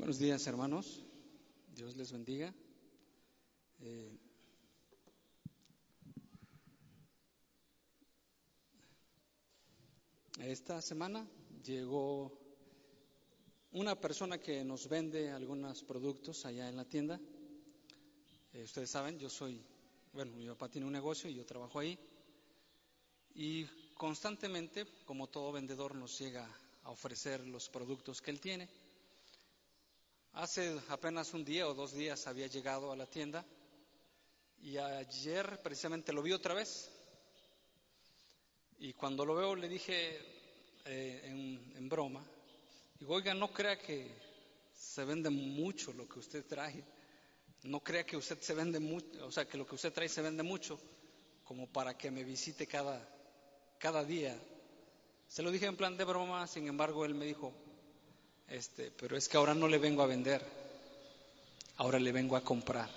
Buenos días, hermanos. Dios les bendiga. Eh, esta semana llegó una persona que nos vende algunos productos allá en la tienda. Eh, ustedes saben, yo soy, bueno, mi papá tiene un negocio y yo trabajo ahí. Y constantemente, como todo vendedor, nos llega a ofrecer los productos que él tiene. Hace apenas un día o dos días había llegado a la tienda y ayer precisamente lo vi otra vez. Y cuando lo veo le dije eh, en, broma, digo, oiga, no crea que se vende mucho lo que usted trae, no crea que usted se vende mucho, o sea, que lo que usted trae se vende mucho, como para que me visite cada, cada día. Se lo dije en plan de broma, sin embargo, él me dijo, este, pero es que ahora no le vengo a vender, ahora le vengo a comprar.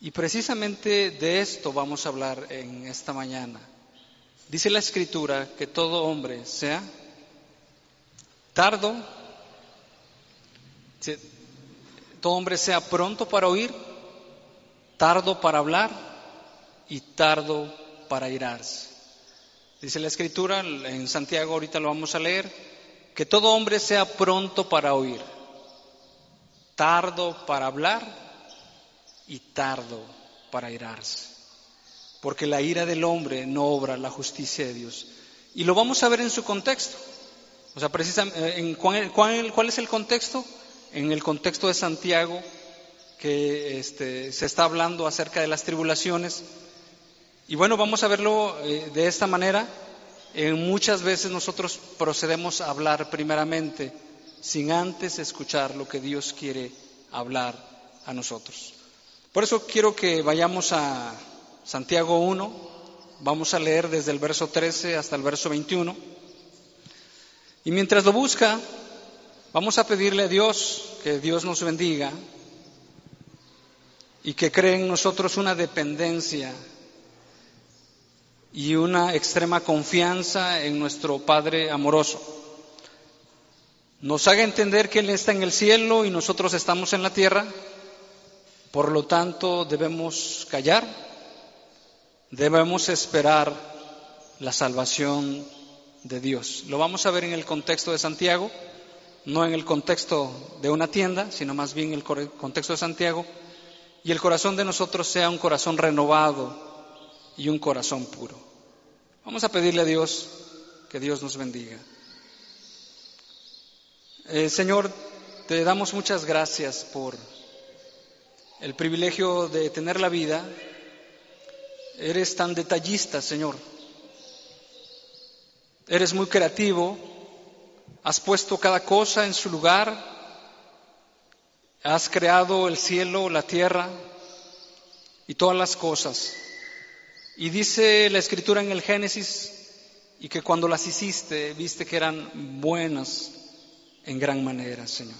Y precisamente de esto vamos a hablar en esta mañana. Dice la escritura que todo hombre sea tardo, todo hombre sea pronto para oír, tardo para hablar y tardo para irarse. Dice la escritura en Santiago, ahorita lo vamos a leer, que todo hombre sea pronto para oír, tardo para hablar y tardo para irarse. Porque la ira del hombre no obra la justicia de Dios. Y lo vamos a ver en su contexto. O sea, precisamente, eh, en cuál, es el contexto? En el contexto de Santiago, que este, se está hablando acerca de las tribulaciones. Y bueno, vamos a verlo eh, de esta manera muchas veces nosotros procedemos a hablar primeramente sin antes escuchar lo que Dios quiere hablar a nosotros. Por eso quiero que vayamos a Santiago 1, vamos a leer desde el verso 13 hasta el verso 21. Y mientras lo busca, vamos a pedirle a Dios que Dios nos bendiga y que cree en nosotros una dependencia y una extrema confianza en nuestro Padre amoroso. Nos haga entender que Él está en el cielo y nosotros estamos en la tierra, por lo tanto debemos callar, debemos esperar la salvación de Dios. Lo vamos a ver en el contexto de Santiago, no en el contexto de una tienda, sino más bien en el contexto de Santiago, y el corazón de nosotros sea un corazón renovado y un corazón puro. Vamos a pedirle a Dios que Dios nos bendiga. Eh, Señor, te damos muchas gracias por el privilegio de tener la vida. Eres tan detallista, Señor. Eres muy creativo. Has puesto cada cosa en su lugar. Has creado el cielo, la tierra y todas las cosas. Y dice la escritura en el Génesis, y que cuando las hiciste, viste que eran buenas en gran manera, Señor.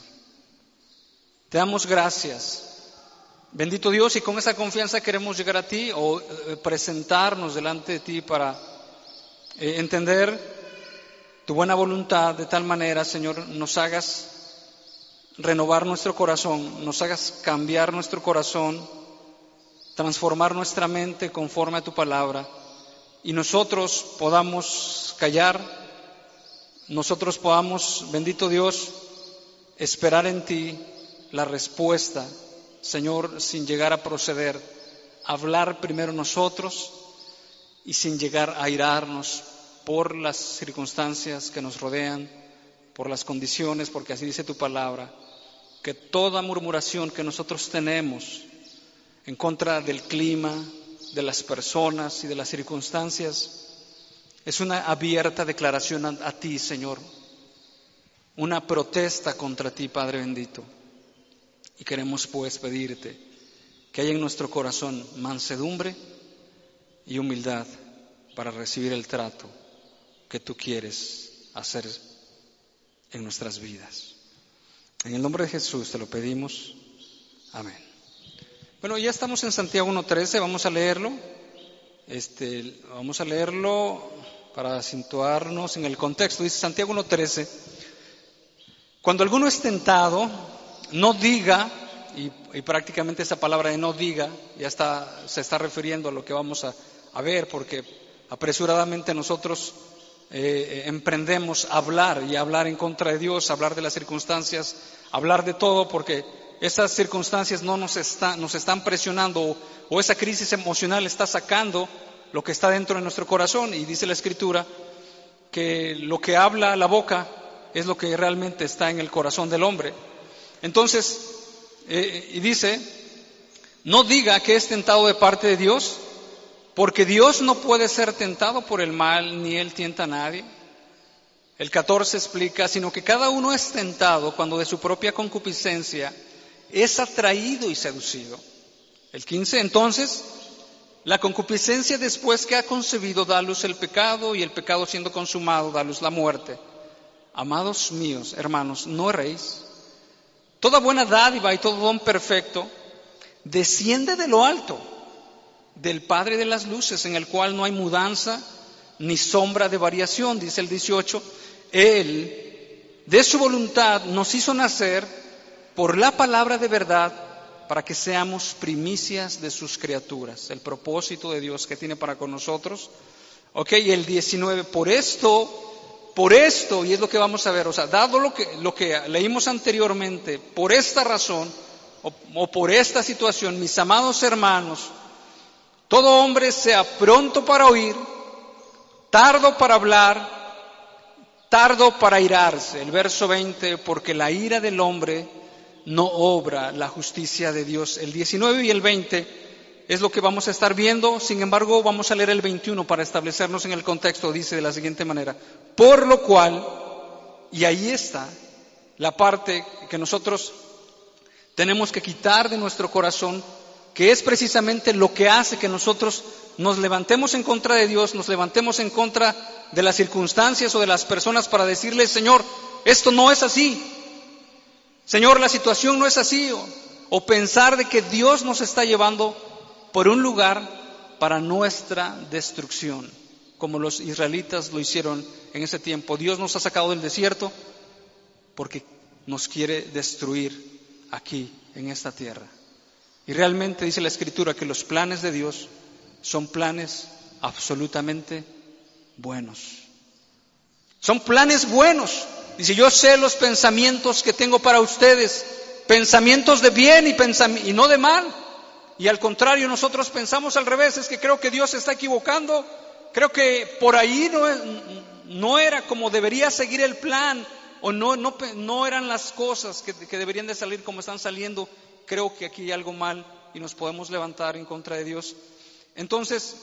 Te damos gracias. Bendito Dios, y con esa confianza queremos llegar a ti o eh, presentarnos delante de ti para eh, entender tu buena voluntad de tal manera, Señor, nos hagas renovar nuestro corazón, nos hagas cambiar nuestro corazón transformar nuestra mente conforme a tu palabra y nosotros podamos callar, nosotros podamos, bendito Dios, esperar en ti la respuesta, Señor, sin llegar a proceder, hablar primero nosotros y sin llegar a irarnos por las circunstancias que nos rodean, por las condiciones, porque así dice tu palabra, que toda murmuración que nosotros tenemos, en contra del clima, de las personas y de las circunstancias. Es una abierta declaración a, ti, Señor, una protesta contra ti, Padre bendito. Y queremos pues pedirte que haya en nuestro corazón mansedumbre y humildad para recibir el trato que tú quieres hacer en nuestras vidas. En el nombre de Jesús te lo pedimos. Amén. Bueno, ya estamos en Santiago 1.13, vamos a leerlo. Este, vamos a leerlo para situarnos en el contexto. Dice Santiago 1.13, Cuando alguno es tentado, no diga, y, prácticamente esa palabra de no diga ya está, se está refiriendo a lo que vamos a, ver, porque apresuradamente nosotros eh, emprendemos hablar y hablar en contra de Dios, hablar de las circunstancias, hablar de todo, porque esas circunstancias no nos, están presionando o esa crisis emocional está sacando lo que está dentro de nuestro corazón. Y dice la Escritura que lo que habla la boca es lo que realmente está en el corazón del hombre. Entonces, eh, y dice, no diga que es tentado de parte de Dios, porque Dios no puede ser tentado por el mal, ni Él tienta a nadie. El 14 explica, sino que cada uno es tentado cuando de su propia concupiscencia es atraído y seducido. El 15, entonces, la concupiscencia después que ha concebido da luz el pecado y el pecado siendo consumado da luz la muerte. Amados míos, hermanos, no erréis. Toda buena dádiva y todo don perfecto desciende de lo alto, del Padre de las Luces, en el cual no hay mudanza ni sombra de variación, dice el 18. Él, de su voluntad, nos hizo nacer por la palabra de verdad para que seamos primicias de sus criaturas, el propósito de Dios que tiene para con nosotros. Ok, y el 19, por esto, por esto, y es lo que vamos a ver, o sea, dado lo que, leímos anteriormente, por esta razón, o, o por esta situación, mis amados hermanos, todo hombre sea pronto para oír, tardo para hablar, tardo para irarse. El verso 20, porque la ira del hombre no obra la justicia de Dios. El 19 y el 20 es lo que vamos a estar viendo, sin embargo vamos a leer el 21 para establecernos en el contexto, dice de la siguiente manera, por lo cual, y ahí está la parte que nosotros tenemos que quitar de nuestro corazón, que es precisamente lo que hace que nosotros nos levantemos en contra de Dios, nos levantemos en contra de las circunstancias o de las personas para decirle, Señor, esto no es así, Señor, la situación no es así. O, pensar de que Dios nos está llevando por un lugar para nuestra destrucción, como los israelitas lo hicieron en ese tiempo. Dios nos ha sacado del desierto porque nos quiere destruir aquí, en esta tierra. Y realmente dice la Escritura que los planes de Dios son planes absolutamente buenos. Son planes buenos. Dice, yo sé los pensamientos que tengo para ustedes, pensamientos de bien y, no de mal. Y al contrario, nosotros pensamos al revés, es que creo que Dios se está equivocando, creo que por ahí no, era como debería seguir el plan, o no eran las cosas que, que deberían de salir como están saliendo, creo que aquí hay algo mal y nos podemos levantar en contra de Dios. Entonces,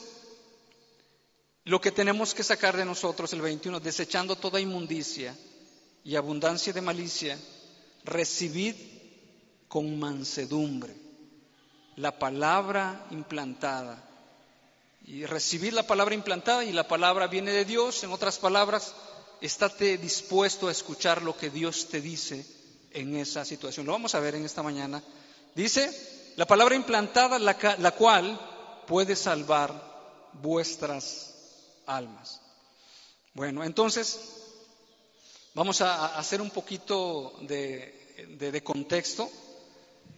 lo que tenemos que sacar de nosotros el 21, desechando toda inmundicia, y abundancia de malicia, recibid con mansedumbre la palabra implantada. Y recibir la palabra implantada y la palabra viene de Dios, en otras palabras, estate dispuesto a escuchar lo que Dios te dice en esa situación. Lo vamos a ver en esta mañana. Dice, la palabra implantada, la, la cual puede salvar vuestras almas. Bueno, entonces, Vamos a hacer un poquito de, contexto,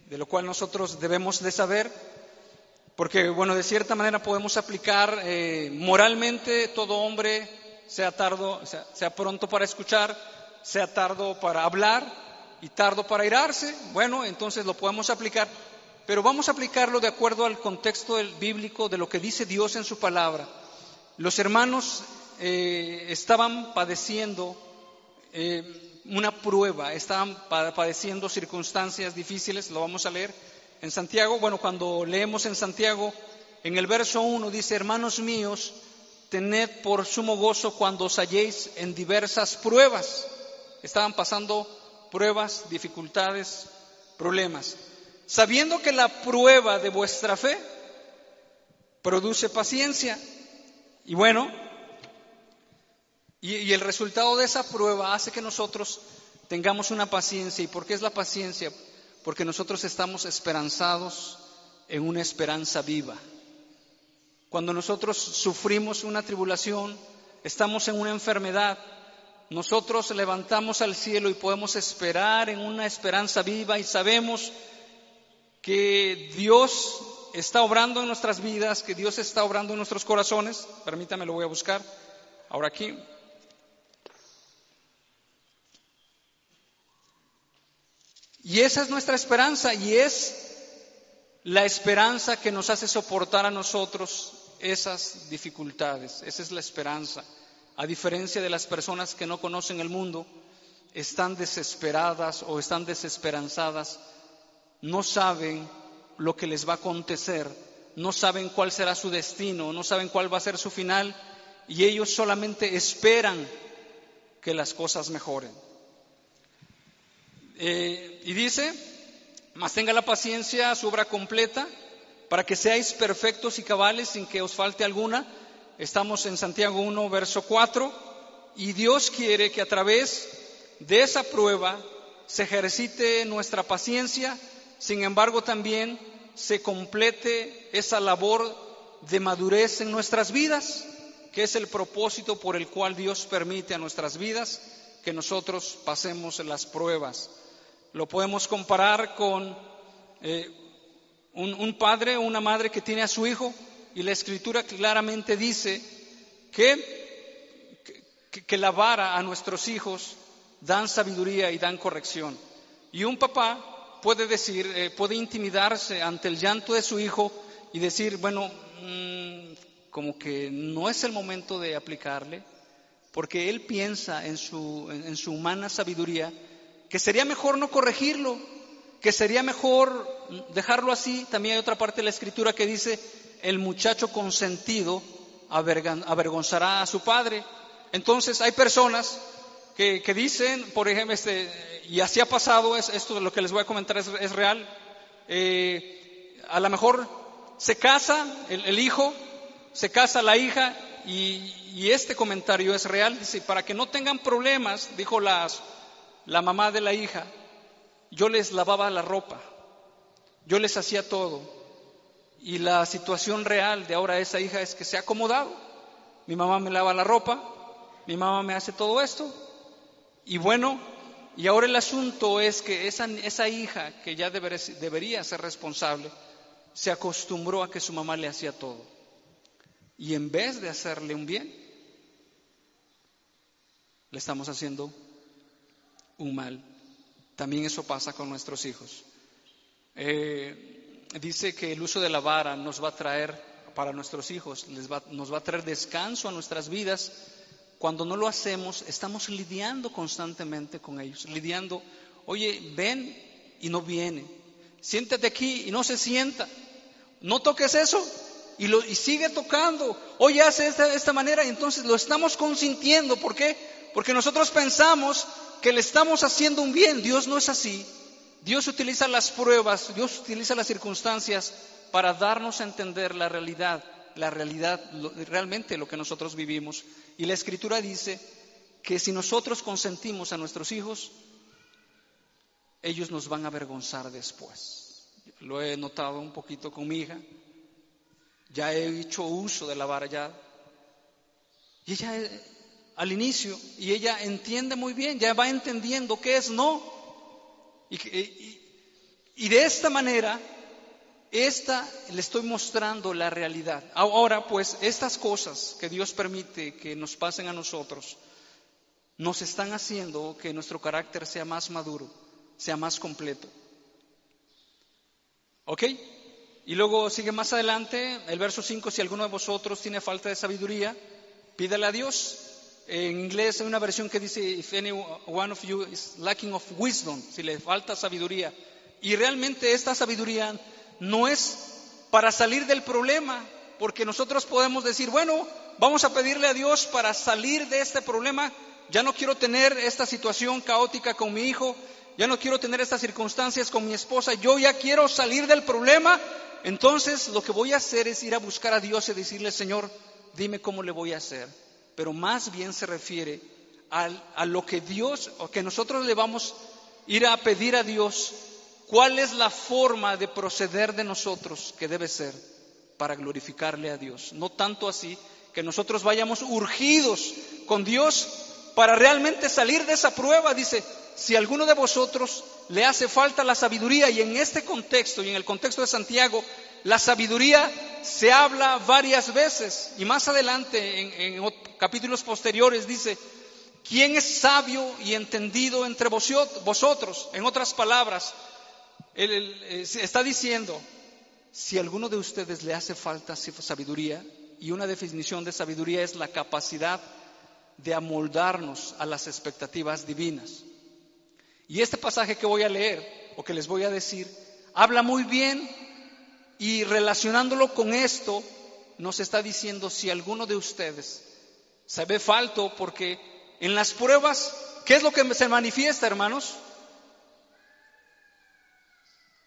de lo cual nosotros debemos de saber, porque, bueno, de cierta manera podemos aplicar eh, moralmente todo hombre, sea tardo, sea, sea pronto para escuchar, sea tardo para hablar y tardo para irarse. Bueno, entonces lo podemos aplicar, pero vamos a aplicarlo de acuerdo al contexto bíblico de lo que dice Dios en su palabra. Los hermanos eh, estaban padeciendo eh, una prueba, estaban padeciendo circunstancias difíciles, lo vamos a leer en Santiago. Bueno, cuando leemos en Santiago, en el verso 1 dice, hermanos míos, tened por sumo gozo cuando os halléis en diversas pruebas. Estaban pasando pruebas, dificultades, problemas. Sabiendo que la prueba de vuestra fe produce paciencia. Y bueno, y, el resultado de esa prueba hace que nosotros tengamos una paciencia. ¿Y por qué es la paciencia? Porque nosotros estamos esperanzados en una esperanza viva. Cuando nosotros sufrimos una tribulación, estamos en una enfermedad, nosotros levantamos al cielo y podemos esperar en una esperanza viva y sabemos que Dios está obrando en nuestras vidas, que Dios está obrando en nuestros corazones. Permítame, lo voy a buscar. Ahora aquí. Y esa es nuestra esperanza y es la esperanza que nos hace soportar a nosotros esas dificultades. Esa es la esperanza. A diferencia de las personas que no conocen el mundo, están desesperadas o están desesperanzadas, no saben lo que les va a acontecer, no saben cuál será su destino, no saben cuál va a ser su final y ellos solamente esperan que las cosas mejoren. Eh, y dice, mas tenga la paciencia su obra completa, para que seáis perfectos y cabales sin que os falte alguna. Estamos en Santiago 1, verso 4, y Dios quiere que a través de esa prueba se ejercite nuestra paciencia, sin embargo también se complete esa labor de madurez en nuestras vidas, que es el propósito por el cual Dios permite a nuestras vidas que nosotros pasemos las pruebas. Lo podemos comparar con eh, un, padre o una madre que tiene a su hijo y la escritura claramente dice que, que, la vara a nuestros hijos dan sabiduría y dan corrección. Y un papá puede decir, eh, puede intimidarse ante el llanto de su hijo y decir, bueno, mm, como que no es el momento de aplicarle, porque él piensa en su, en su humana sabiduría que sería mejor no corregirlo, que sería mejor dejarlo así. También hay otra parte de la escritura que dice, el muchacho consentido avergonzará a su padre. Entonces hay personas que, dicen, por ejemplo, este, y así ha pasado, es, esto de lo que les voy a comentar es, real, eh, a lo mejor se casa el, hijo, se casa la hija, y, y, este comentario es real, dice, para que no tengan problemas, dijo las, la mamá de la hija, yo les lavaba la ropa, yo les hacía todo. Y la situación real de ahora esa hija es que se ha acomodado. Mi mamá me lava la ropa, mi mamá me hace todo esto. Y bueno, y ahora el asunto es que esa, esa hija, que ya debería ser responsable, se acostumbró a que su mamá le hacía todo. Y en vez de hacerle un bien, le estamos haciendo un mal. También eso pasa con nuestros hijos. Eh, dice que el uso de la vara nos va a traer para nuestros hijos, nos va a traer descanso a nuestras vidas. Cuando no lo hacemos, estamos lidiando constantemente con ellos, lidiando, oye, ven y no viene, siéntate aquí y no se sienta, no toques eso y, lo, sigue tocando, oye, hace esta, esta manera entonces lo estamos consintiendo, ¿por qué? Porque nosotros pensamos que le estamos haciendo un bien. Dios no es así. Dios utiliza las pruebas, Dios utiliza las circunstancias para darnos a entender la realidad, la realidad, realmente lo que nosotros vivimos. Y la escritura dice que si nosotros consentimos a nuestros hijos, ellos nos van a avergonzar después. Lo he notado un poquito con mi hija. Ya he hecho uso de la vara ya. Y ella al inicio y ella entiende muy bien, ya va entendiendo qué es no. Y, de esta manera, esta le estoy mostrando la realidad. Ahora, pues, estas cosas que Dios permite que nos pasen a nosotros, nos están haciendo que nuestro carácter sea más maduro, sea más completo. ¿Ok? Y luego sigue más adelante el verso 5, si alguno de vosotros tiene falta de sabiduría, pídale a Dios en inglés hay una versión que dice, if any one of you is lacking of wisdom, si le falta sabiduría. Y realmente esta sabiduría no es para salir del problema, porque nosotros podemos decir, bueno, vamos a pedirle a Dios para salir de este problema. Ya no quiero tener esta situación caótica con mi hijo, ya no quiero tener estas circunstancias con mi esposa, yo ya quiero salir del problema. Entonces lo que voy a hacer es ir a buscar a Dios y decirle, Señor, dime cómo le voy a hacer pero más bien se refiere a, lo que Dios, o que nosotros le vamos a ir a pedir a Dios, cuál es la forma de proceder de nosotros que debe ser para glorificarle a Dios. No tanto así que nosotros vayamos urgidos con Dios para realmente salir de esa prueba, dice, si alguno de vosotros le hace falta la sabiduría, y en este contexto y en el contexto de Santiago, la sabiduría se habla varias veces, y más adelante, en, capítulos posteriores, dice, ¿quién es sabio y entendido entre vosotros? En otras palabras, él, está diciendo, si a alguno de ustedes le hace falta sabiduría, y una definición de sabiduría es la capacidad de amoldarnos a las expectativas divinas. Y este pasaje que voy a leer o que les voy a decir habla muy bien y relacionándolo con esto nos está diciendo si alguno de ustedes se ve falto porque en las pruebas, ¿qué es lo que se manifiesta, hermanos?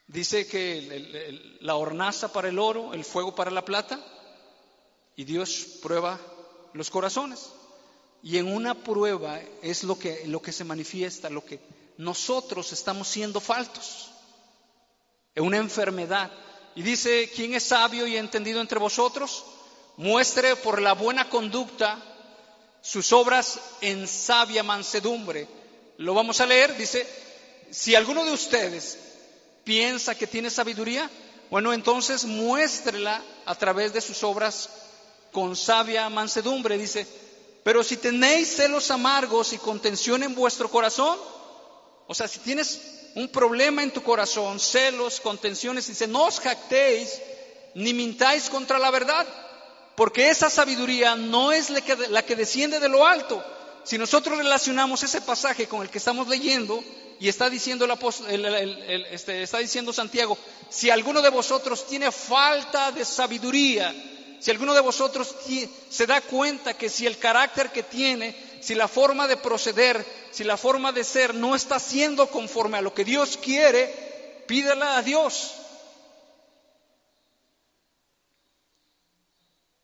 Dice que la hornaza para el oro, el fuego para la plata, y Dios prueba los corazones. Y en una prueba es lo que, lo que se manifiesta, lo que nosotros estamos siendo faltos. En una enfermedad. Y dice, ¿quién es sabio y entendido entre vosotros? Muestre por la buena conducta sus obras en sabia mansedumbre. Lo vamos a leer, dice, si alguno de ustedes piensa que tiene sabiduría, bueno, entonces muéstrela a través de sus obras con sabia mansedumbre. Dice, pero si tenéis celos amargos y contención en vuestro corazón, o sea, si tienes un problema en tu corazón, celos, contenciones, dice, no os jactéis ni mintáis contra la verdad, porque esa sabiduría no es la que, la que desciende de lo alto. Si nosotros relacionamos ese pasaje con el que estamos leyendo, y está diciendo, el, este, está diciendo Santiago, si alguno de vosotros tiene falta de sabiduría, si alguno de vosotros se da cuenta que si el carácter que tiene, si la forma de proceder, si la forma de ser no está siendo conforme a lo que Dios quiere, pídela a Dios.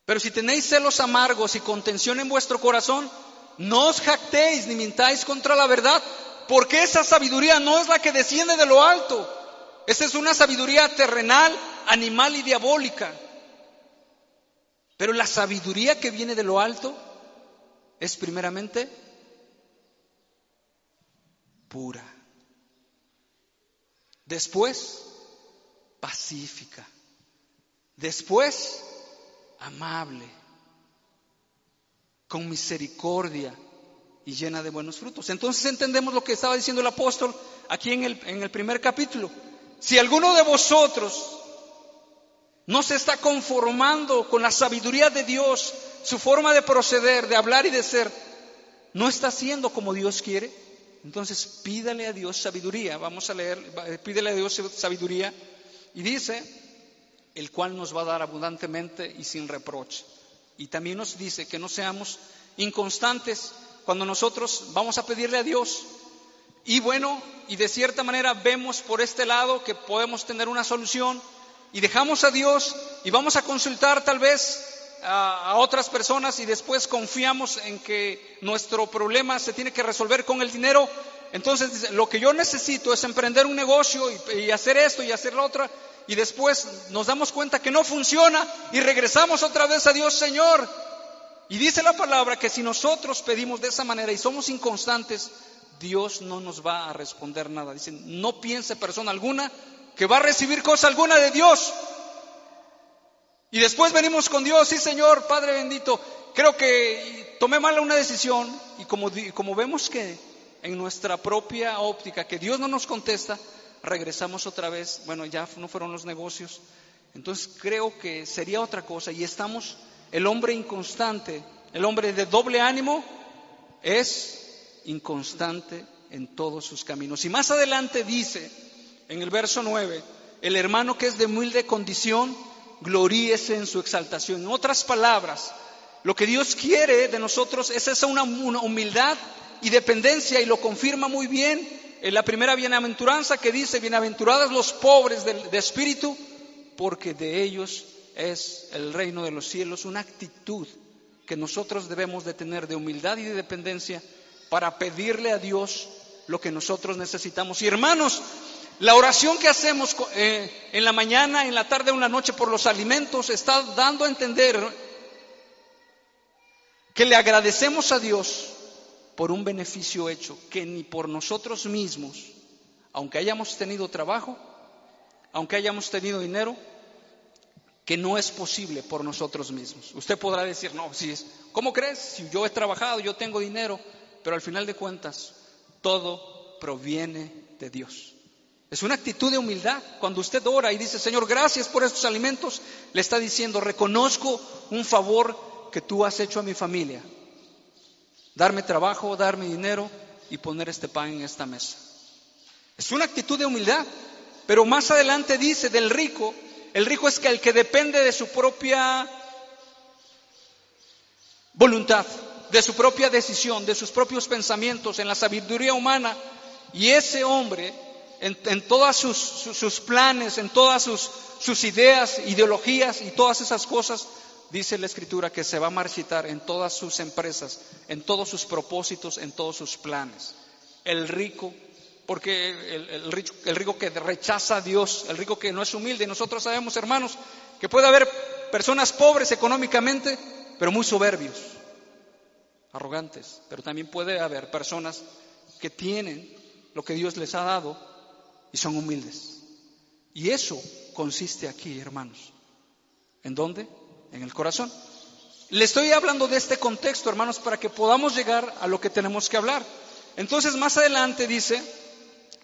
Pero si tenéis celos amargos y contención en vuestro corazón, no os jactéis ni mintáis contra la verdad, porque esa sabiduría no es la que desciende de lo alto. Esa es una sabiduría terrenal, animal y diabólica. Pero la sabiduría que viene de lo alto es primeramente pura. Después, pacífica. Después, amable, con misericordia y llena de buenos frutos. Entonces entendemos lo que estaba diciendo el apóstol aquí en el, en el primer capítulo. Si alguno de vosotros no se está conformando con la sabiduría de Dios, su forma de proceder, de hablar y de ser, no está haciendo como Dios quiere, entonces pídale a Dios sabiduría. Vamos a leer, pídele a Dios sabiduría y dice, el cual nos va a dar abundantemente y sin reproche. Y también nos dice que no seamos inconstantes cuando nosotros vamos a pedirle a Dios. Y bueno, y de cierta manera vemos por este lado que podemos tener una solución y dejamos a Dios y vamos a consultar tal vez a, otras personas y después confiamos en que nuestro problema se tiene que resolver con el dinero. Entonces, lo que yo necesito es emprender un negocio y, hacer esto y hacer lo otro y después nos damos cuenta que no funciona y regresamos otra vez a Dios, Señor. Y dice la palabra que si nosotros pedimos de esa manera y somos inconstantes, Dios no nos va a responder nada. Dice, no piense persona alguna que va a recibir cosa alguna de Dios. Y después venimos con Dios, sí Señor, Padre bendito, creo que tomé mal una decisión y como, como vemos que en nuestra propia óptica que Dios no nos contesta, regresamos otra vez, bueno, ya no fueron los negocios, entonces creo que sería otra cosa y estamos, el hombre inconstante, el hombre de doble ánimo es inconstante en todos sus caminos. Y más adelante dice, en el verso 9, el hermano que es de humilde condición, gloríese en su exaltación. En otras palabras, lo que Dios quiere de nosotros es esa una, humildad y dependencia y lo confirma muy bien en la primera bienaventuranza que dice, bienaventurados los pobres de, espíritu, porque de ellos es el reino de los cielos, una actitud que nosotros debemos de tener de humildad y de dependencia para pedirle a Dios lo que nosotros necesitamos. Y hermanos, la oración que hacemos eh, en la mañana, en la tarde o en la noche por los alimentos está dando a entender que le agradecemos a Dios por un beneficio hecho que ni por nosotros mismos, aunque hayamos tenido trabajo, aunque hayamos tenido dinero, que no es posible por nosotros mismos. Usted podrá decir, no, si es, ¿cómo crees? Si yo he trabajado, yo tengo dinero, pero al final de cuentas, todo proviene de Dios. Es una actitud de humildad. Cuando usted ora y dice, Señor, gracias por estos alimentos, le está diciendo, reconozco un favor que tú has hecho a mi familia. Darme trabajo, darme dinero y poner este pan en esta mesa. Es una actitud de humildad. Pero más adelante dice del rico, el rico es que el que depende de su propia voluntad, de su propia decisión, de sus propios pensamientos, en la sabiduría humana. Y ese hombre, en, todos sus, planes, en todas sus, sus ideas, ideologías y todas esas cosas, dice la escritura que se va a marchitar en todas sus empresas, en todos sus propósitos, en todos sus planes. El rico porque el, rico, que rechaza a Dios, el rico que no es humilde, nosotros sabemos, hermanos, que puede haber personas pobres económicamente, pero muy soberbios, arrogantes, pero también puede haber personas que tienen lo que Dios les ha dado y son humildes. Y eso consiste aquí, hermanos. ¿En dónde? En el corazón. Le estoy hablando de este contexto, hermanos, para que podamos llegar a lo que tenemos que hablar. Entonces, más adelante dice,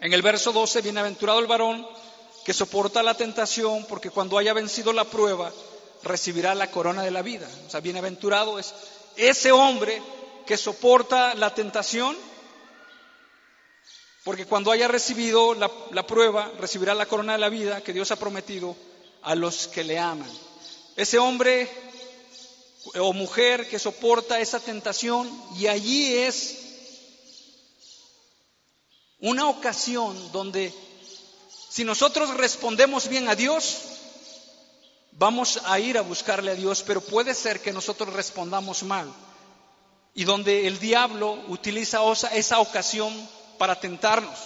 en el verso 12, bienaventurado el varón que soporta la tentación, porque cuando haya vencido la prueba, recibirá la corona de la vida. O sea, bienaventurado es ese hombre que soporta la tentación, porque cuando haya recibido la, prueba, recibirá la corona de la vida que Dios ha prometido a los que le aman. Ese hombre o mujer que soporta esa tentación y allí es una ocasión donde si nosotros respondemos bien a Dios, vamos a ir a buscarle a Dios, pero puede ser que nosotros respondamos mal. Y donde el diablo utiliza esa ocasión para tentarnos.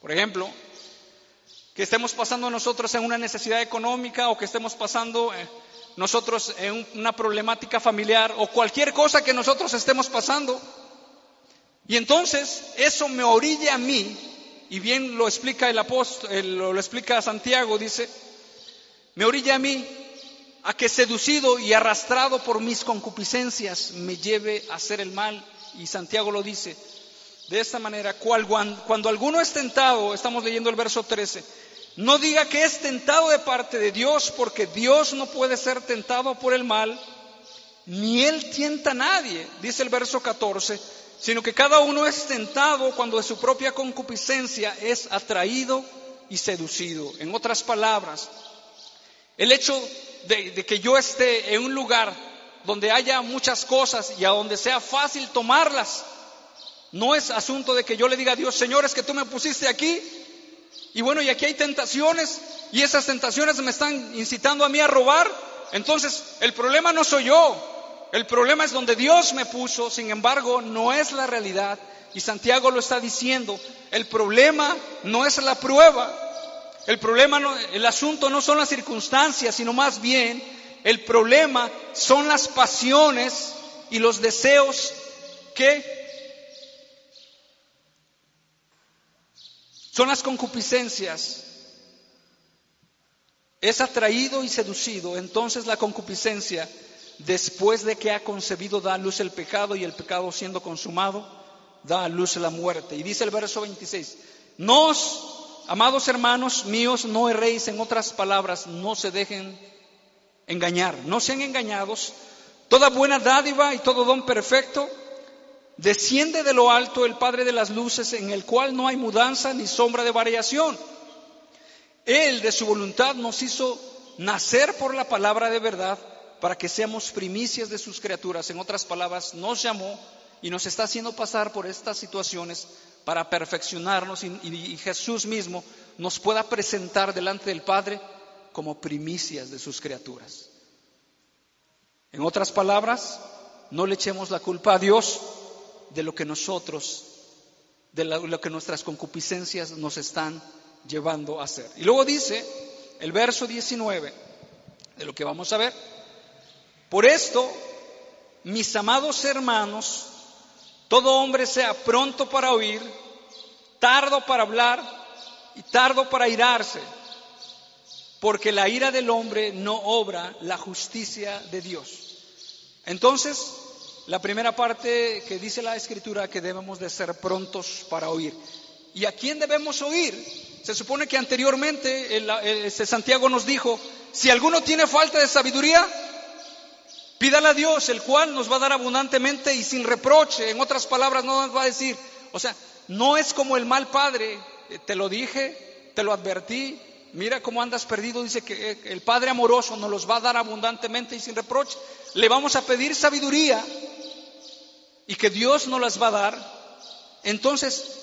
Por ejemplo, que estemos pasando nosotros en una necesidad económica o que estemos pasando eh, nosotros en una problemática familiar o cualquier cosa que nosotros estemos pasando y entonces eso me orilla a mí, y bien lo explica el apóstol, lo, lo explica Santiago, dice, me orilla a mí a que seducido y arrastrado por mis concupiscencias me lleve a hacer el mal. Y Santiago lo dice de esta manera, cuando alguno es tentado, estamos leyendo el verso 13, no diga que es tentado de parte de Dios, porque Dios no puede ser tentado por el mal, ni Él tienta a nadie, dice el verso 14, sino que cada uno es tentado cuando de su propia concupiscencia es atraído y seducido. En otras palabras, el hecho de, que yo esté en un lugar donde haya muchas cosas y a donde sea fácil tomarlas, no es asunto de que yo le diga a Dios, Señor, es que tú me pusiste aquí y bueno, y aquí hay tentaciones y esas tentaciones me están incitando a mí a robar. Entonces, el problema no soy yo, el problema es donde Dios me puso, sin embargo, no es la realidad. Y Santiago lo está diciendo, el problema no es la prueba, el problema, el asunto no son las circunstancias, sino más bien el problema son las pasiones y los deseos que son las concupiscencias. Es atraído y seducido, entonces la concupiscencia después de que ha concebido, da a luz el pecado y el pecado siendo consumado, da a luz la muerte. Y dice el verso 26, nos, amados hermanos míos, no erréis, en otras palabras, no se dejen engañar, no sean engañados. Toda buena dádiva y todo don perfecto desciende de lo alto el Padre de las Luces, en el cual no hay mudanza ni sombra de variación. Él de su voluntad nos hizo nacer por la palabra de verdad para que seamos primicias de sus criaturas. En otras palabras, nos llamó y nos está haciendo pasar por estas situaciones para perfeccionarnos y, Jesús mismo nos pueda presentar delante del Padre como primicias de sus criaturas. En otras palabras, no le echemos la culpa a Dios de lo que nosotros, de lo que nuestras concupiscencias nos están llevando a hacer. Y luego dice el verso 19 de lo que vamos a ver, por esto, mis amados hermanos, todo hombre sea pronto para oír, tardo para hablar y tardo para irarse, porque la ira del hombre no obra la justicia de Dios. Entonces, la primera parte que dice la escritura que debemos de ser prontos para oír. ¿Y a quién debemos oír? Se supone que anteriormente Santiago nos dijo, si alguno tiene falta de sabiduría, pídale a Dios, el cual nos va a dar abundantemente y sin reproche. En otras palabras, no nos va a decir, o sea, no es como el mal padre, eh, te lo dije, te lo advertí, mira cómo andas perdido, dice que eh, el Padre amoroso nos los va a dar abundantemente y sin reproche. Le vamos a pedir sabiduría y que Dios nos las va a dar. Entonces,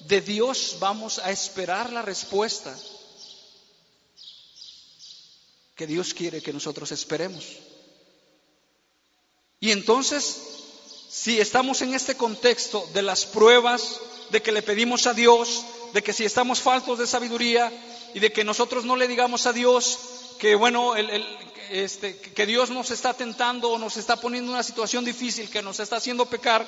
de Dios vamos a esperar la respuesta que Dios quiere que nosotros esperemos. Y entonces, si estamos en este contexto de las pruebas, de que le pedimos a Dios, de que si estamos faltos de sabiduría y de que nosotros no le digamos a Dios que bueno, este, que Dios nos está tentando o nos está poniendo en una situación difícil, que nos está haciendo pecar,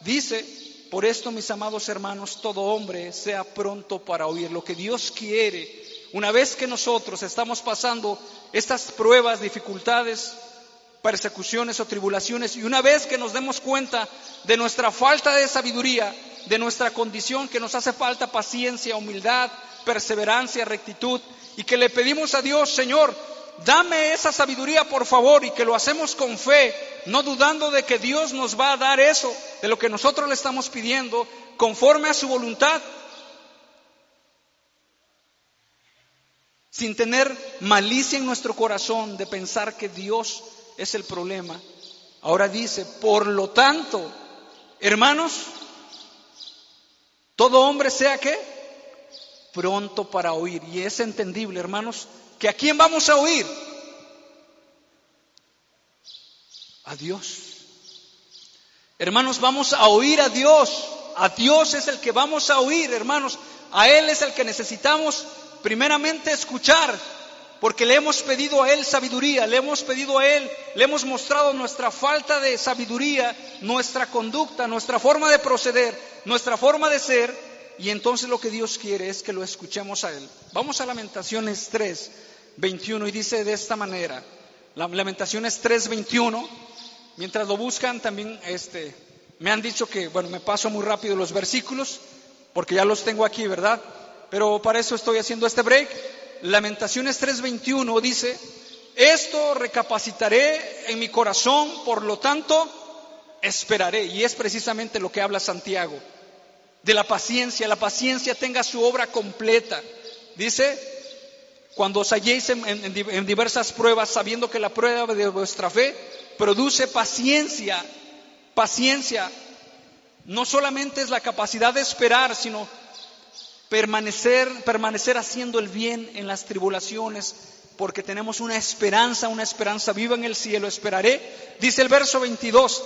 dice, por esto mis amados hermanos, todo hombre sea pronto para oír lo que Dios quiere. Una vez que nosotros estamos pasando estas pruebas, dificultades, persecuciones o tribulaciones, y una vez que nos demos cuenta de nuestra falta de sabiduría, de nuestra condición, que nos hace falta paciencia, humildad, perseverancia, rectitud, y que le pedimos a Dios, Señor, dame esa sabiduría por favor, y que lo hacemos con fe, no dudando de que Dios nos va a dar eso, de lo que nosotros le estamos pidiendo, conforme a su voluntad, sin tener malicia en nuestro corazón de pensar que Dios es el problema. Ahora dice, por lo tanto, hermanos, todo hombre sea que pronto para oír. Y es entendible, hermanos, que a quién vamos a oír. A Dios. Hermanos, vamos a oír a Dios. A Dios es el que vamos a oír, hermanos. A Él es el que necesitamos primeramente escuchar, porque le hemos pedido a Él sabiduría, le hemos pedido a Él, le hemos mostrado nuestra falta de sabiduría, nuestra conducta, nuestra forma de proceder, nuestra forma de ser, y entonces lo que Dios quiere es que lo escuchemos a Él. Vamos a Lamentaciones 3, 21 y dice de esta manera, Lamentaciones 3, 21, mientras lo buscan también este, me han dicho que, bueno, me paso muy rápido los versículos, porque ya los tengo aquí, ¿verdad? pero para eso estoy haciendo este break. Lamentaciones 3:21 dice, esto recapacitaré en mi corazón, por lo tanto, esperaré. Y es precisamente lo que habla Santiago, de la paciencia, la paciencia tenga su obra completa. Dice, cuando os halléis en, en diversas pruebas, sabiendo que la prueba de vuestra fe produce paciencia, paciencia, no solamente es la capacidad de esperar, sino permanecer, permanecer haciendo el bien en las tribulaciones, porque tenemos una esperanza, una esperanza viva en el cielo. Esperaré, dice el verso 22,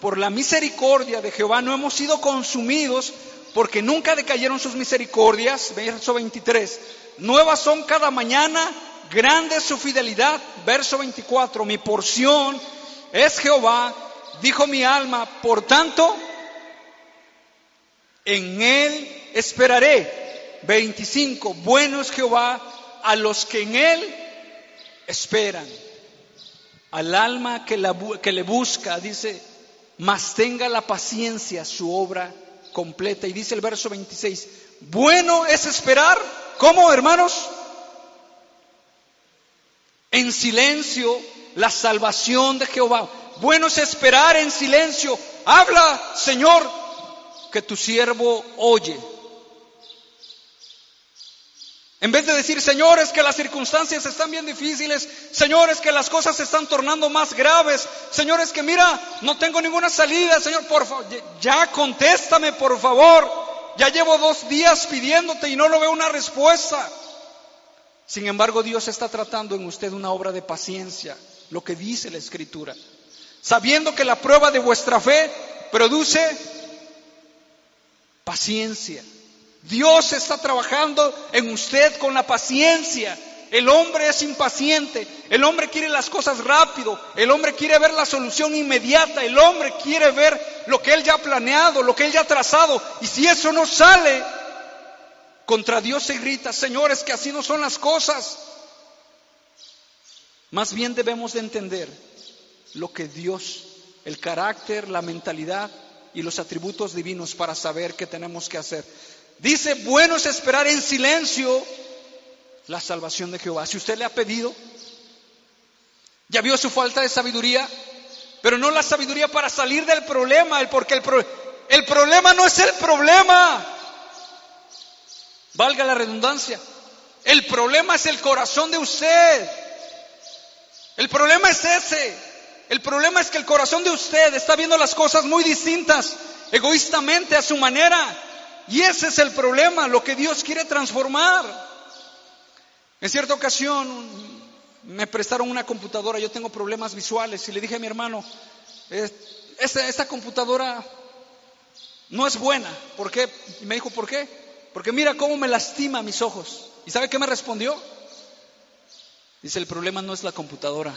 por la misericordia de Jehová no hemos sido consumidos, porque nunca decayeron sus misericordias. Verso 23, nuevas son cada mañana, grande es su fidelidad. Verso 24, mi porción es Jehová, dijo mi alma, por tanto, en él esperaré. 25. Bueno es Jehová a los que en Él esperan. Al alma que, que le busca, dice, mas tenga la paciencia su obra completa. Y dice el verso 26, bueno es esperar, ¿cómo hermanos? En silencio la salvación de Jehová. Bueno es esperar en silencio. Habla, Señor, que tu siervo oye. En vez de decir, señores, que las circunstancias están bien difíciles, señores, que las cosas se están tornando más graves, señores, que mira, no tengo ninguna salida, Señor, por favor, ya contéstame, por favor. Ya llevo dos días pidiéndote y no lo veo una respuesta. Sin embargo, Dios está tratando en usted una obra de paciencia, lo que dice la Escritura. Sabiendo que la prueba de vuestra fe produce paciencia. Dios está trabajando en usted con la paciencia. El hombre es impaciente, el hombre quiere las cosas rápido, el hombre quiere ver la solución inmediata, el hombre quiere ver lo que él ya ha planeado, lo que él ya ha trazado. Y si eso no sale, contra Dios se grita, señores, que así no son las cosas. Más bien debemos de entender lo que Dios, el carácter, la mentalidad y los atributos divinos para saber qué tenemos que hacer. Dice, bueno es esperar en silencio la salvación de Jehová. Si usted le ha pedido, ya vio su falta de sabiduría, pero no la sabiduría para salir del problema, porque el, el problema no es el problema. Valga la redundancia. El problema es el corazón de usted. El problema es ese. El problema es que el corazón de usted está viendo las cosas muy distintas, egoístamente, a su manera. Y ese es el problema, lo que Dios quiere transformar. En cierta ocasión me prestaron una computadora, yo tengo problemas visuales y le dije a mi hermano, esta, computadora no es buena. ¿Por qué? Y me dijo, ¿por qué? Porque mira cómo me lastima mis ojos. ¿Y sabe qué me respondió? Dice, el problema no es la computadora.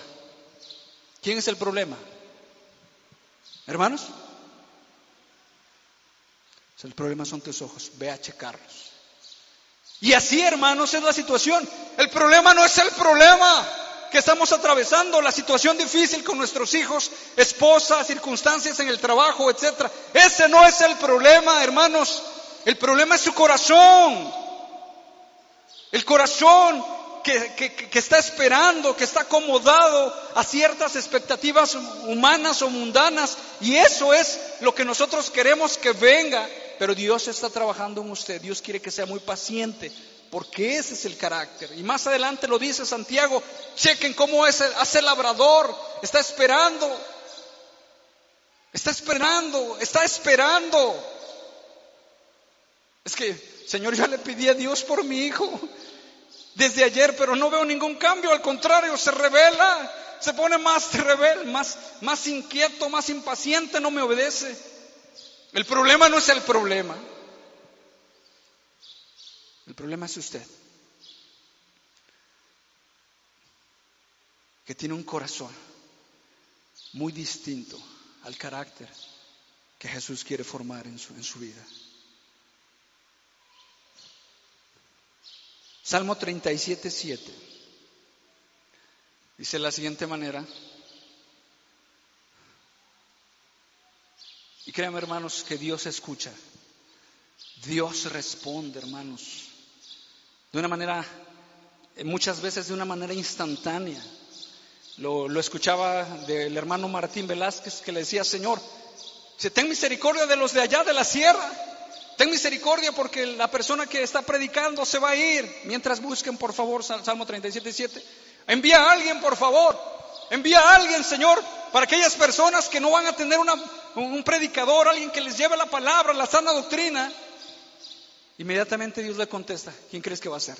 ¿Quién es el problema? ¿Hermanos? El problema son tus ojos. Ve a checarlos. Y así, hermanos, es la situación. El problema no es el problema que estamos atravesando, la situación difícil con nuestros hijos, esposas, circunstancias en el trabajo, etc. Ese no es el problema, hermanos. El problema es su corazón. El corazón que, que, está esperando, que está acomodado a ciertas expectativas humanas o mundanas. Y eso es lo que nosotros queremos que venga pero Dios está trabajando en usted. Dios quiere que sea muy paciente, porque ese es el carácter. Y más adelante lo dice Santiago, chequen cómo es hace el labrador, está esperando, está esperando, está esperando. Es que, Señor, yo le pedí a Dios por mi hijo desde ayer, pero no veo ningún cambio, al contrario, se revela, se pone más rebelde, más, más inquieto, más impaciente, no me obedece. El problema no es el problema. El problema es usted. Que tiene un corazón muy distinto al carácter que Jesús quiere formar en su, en su vida. Salmo 37, 7. Dice de la siguiente manera. Créanme, hermanos, que Dios escucha. Dios responde, hermanos. De una manera, eh, muchas veces de una manera instantánea. Lo, escuchaba del hermano Martín Velázquez que le decía, Señor, si ten misericordia de los de allá de la sierra. Ten misericordia porque la persona que está predicando se va a ir. Mientras busquen, por favor, Salmo 37, 7. Envía a alguien, por favor. Envía a alguien, Señor, para aquellas personas que no van a tener un predicador, alguien que les lleve la palabra, la sana doctrina, inmediatamente Dios le contesta, ¿quién crees que va a ser?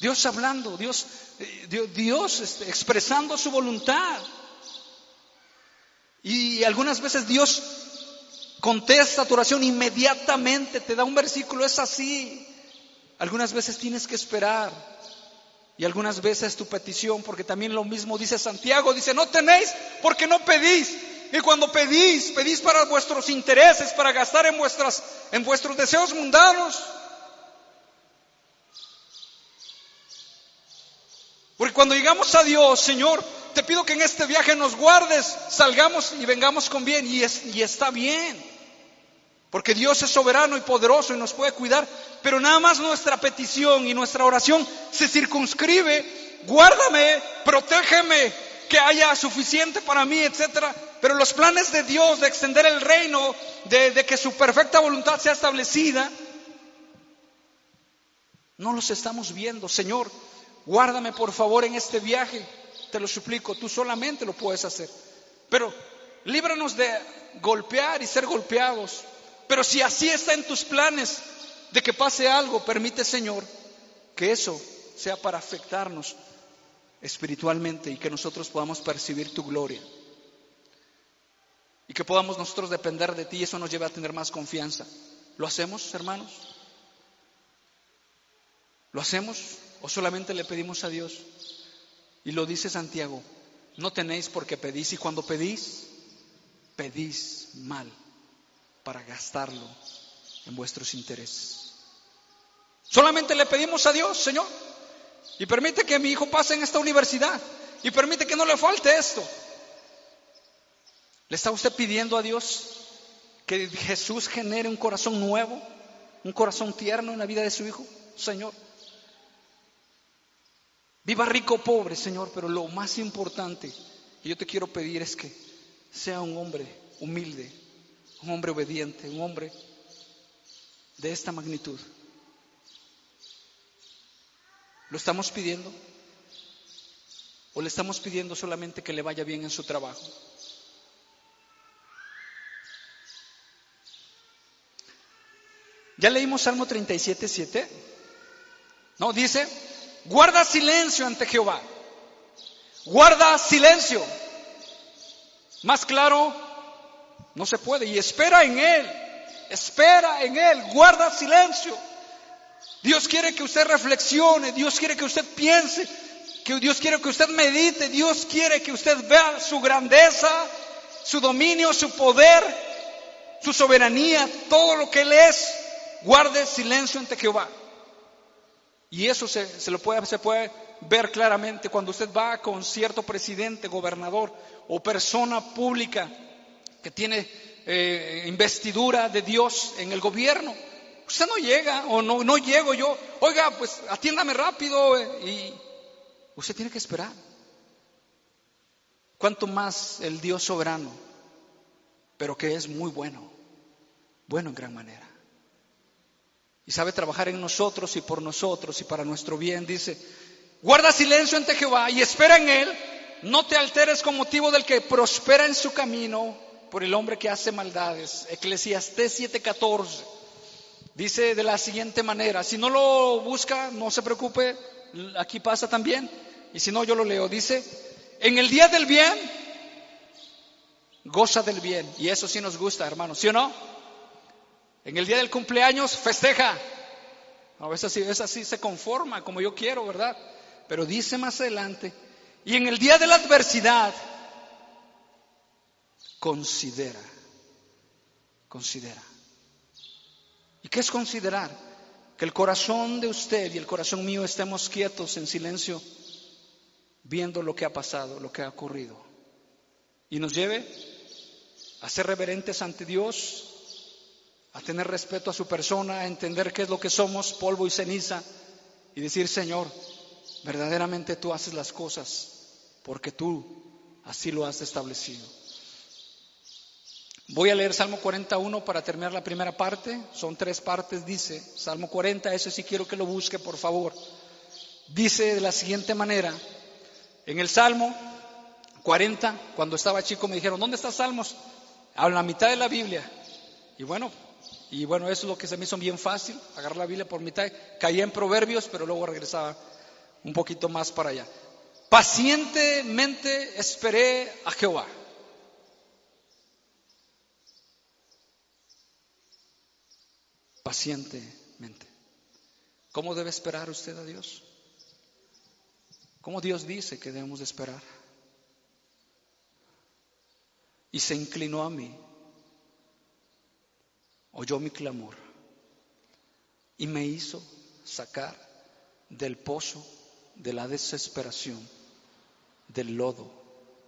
Dios hablando, Dios, eh, Dios, este, expresando su voluntad. Y algunas veces Dios contesta tu oración inmediatamente, te da un versículo, es así. Algunas veces tienes que esperar. Y algunas veces tu petición, porque también lo mismo dice Santiago, dice, no tenéis porque no pedís. Y cuando pedís, pedís para vuestros intereses, para gastar en, vuestras, en vuestros deseos mundanos. Porque cuando llegamos a Dios, Señor, te pido que en este viaje nos guardes, salgamos y vengamos con bien. Y, es, y está bien. Porque Dios es soberano y poderoso y nos puede cuidar, pero nada más nuestra petición y nuestra oración se circunscribe, guárdame, protégeme, que haya suficiente para mí, etcétera. Pero los planes de Dios de extender el reino, de, de que su perfecta voluntad sea establecida, no los estamos viendo. Señor, guárdame por favor en este viaje, te lo suplico, tú solamente lo puedes hacer. Pero líbranos de golpear y ser golpeados. Pero si así está en tus planes de que pase algo, permite Señor que eso sea para afectarnos espiritualmente y que nosotros podamos percibir tu gloria. Y que podamos nosotros depender de ti y eso nos lleve a tener más confianza. ¿Lo hacemos, hermanos? ¿Lo hacemos o solamente le pedimos a Dios? Y lo dice Santiago, no tenéis porque pedís y cuando pedís, pedís mal para gastarlo en vuestros intereses. Solamente le pedimos a Dios, Señor, y permite que mi hijo pase en esta universidad, y permite que no le falte esto. ¿Le está usted pidiendo a Dios que Jesús genere un corazón nuevo, un corazón tierno en la vida de su hijo, Señor? Viva rico o pobre, Señor, pero lo más importante que yo te quiero pedir es que sea un hombre humilde, un hombre obediente, un hombre de esta magnitud. ¿Lo estamos pidiendo? ¿O le estamos pidiendo solamente que le vaya bien en su trabajo? ¿Ya leímos Salmo 37, 7? No, dice, guarda silencio ante Jehová. Guarda silencio. Más claro, no se puede. Y espera en Él. Espera en Él. Guarda silencio. Dios quiere que usted reflexione. Dios quiere que usted piense. Que Dios quiere que usted medite. Dios quiere que usted vea su grandeza, su dominio, su poder, su soberanía, todo lo que Él es. Guarde silencio ante Jehová. Y eso se, lo puede, se puede ver claramente cuando usted va con cierto presidente, gobernador o persona pública que tiene eh, investidura de Dios en el gobierno. Usted no llega o no, no llego yo, oiga, pues atiéndame rápido eh, y usted tiene que esperar. Cuanto más el Dios soberano, pero que es muy bueno, bueno en gran manera. Y sabe trabajar en nosotros y por nosotros y para nuestro bien, dice, guarda silencio ante Jehová y espera en Él, no te alteres con motivo del que prospera en su camino por el hombre que hace maldades. Eclesiastés 7:14 dice de la siguiente manera, si no lo busca, no se preocupe, aquí pasa también, y si no yo lo leo, dice, en el día del bien, goza del bien, y eso sí nos gusta, hermanos, ¿sí o no? En el día del cumpleaños, festeja. A veces así, es así, se conforma como yo quiero, ¿verdad? Pero dice más adelante, y en el día de la adversidad, considera, considera. ¿Y qué es considerar? Que el corazón de usted y el corazón mío estemos quietos en silencio, viendo lo que ha pasado, lo que ha ocurrido. Y nos lleve a ser reverentes ante Dios, a tener respeto a su persona, a entender qué es lo que somos, polvo y ceniza, y decir, Señor, verdaderamente tú haces las cosas porque tú así lo has establecido. Voy a leer Salmo 41 para terminar la primera parte. Son tres partes, dice. Salmo 40, ese sí quiero que lo busque, por favor. Dice de la siguiente manera. En el Salmo 40, cuando estaba chico me dijeron, ¿dónde está Salmos? A la mitad de la Biblia. Y bueno, y bueno, eso es lo que se me hizo bien fácil, agarrar la Biblia por mitad. Caía en Proverbios, pero luego regresaba un poquito más para allá. Pacientemente esperé a Jehová. Pacientemente. ¿Cómo debe esperar usted a Dios? ¿Cómo Dios dice que debemos de esperar? Y se inclinó a mí, oyó mi clamor y me hizo sacar del pozo de la desesperación, del lodo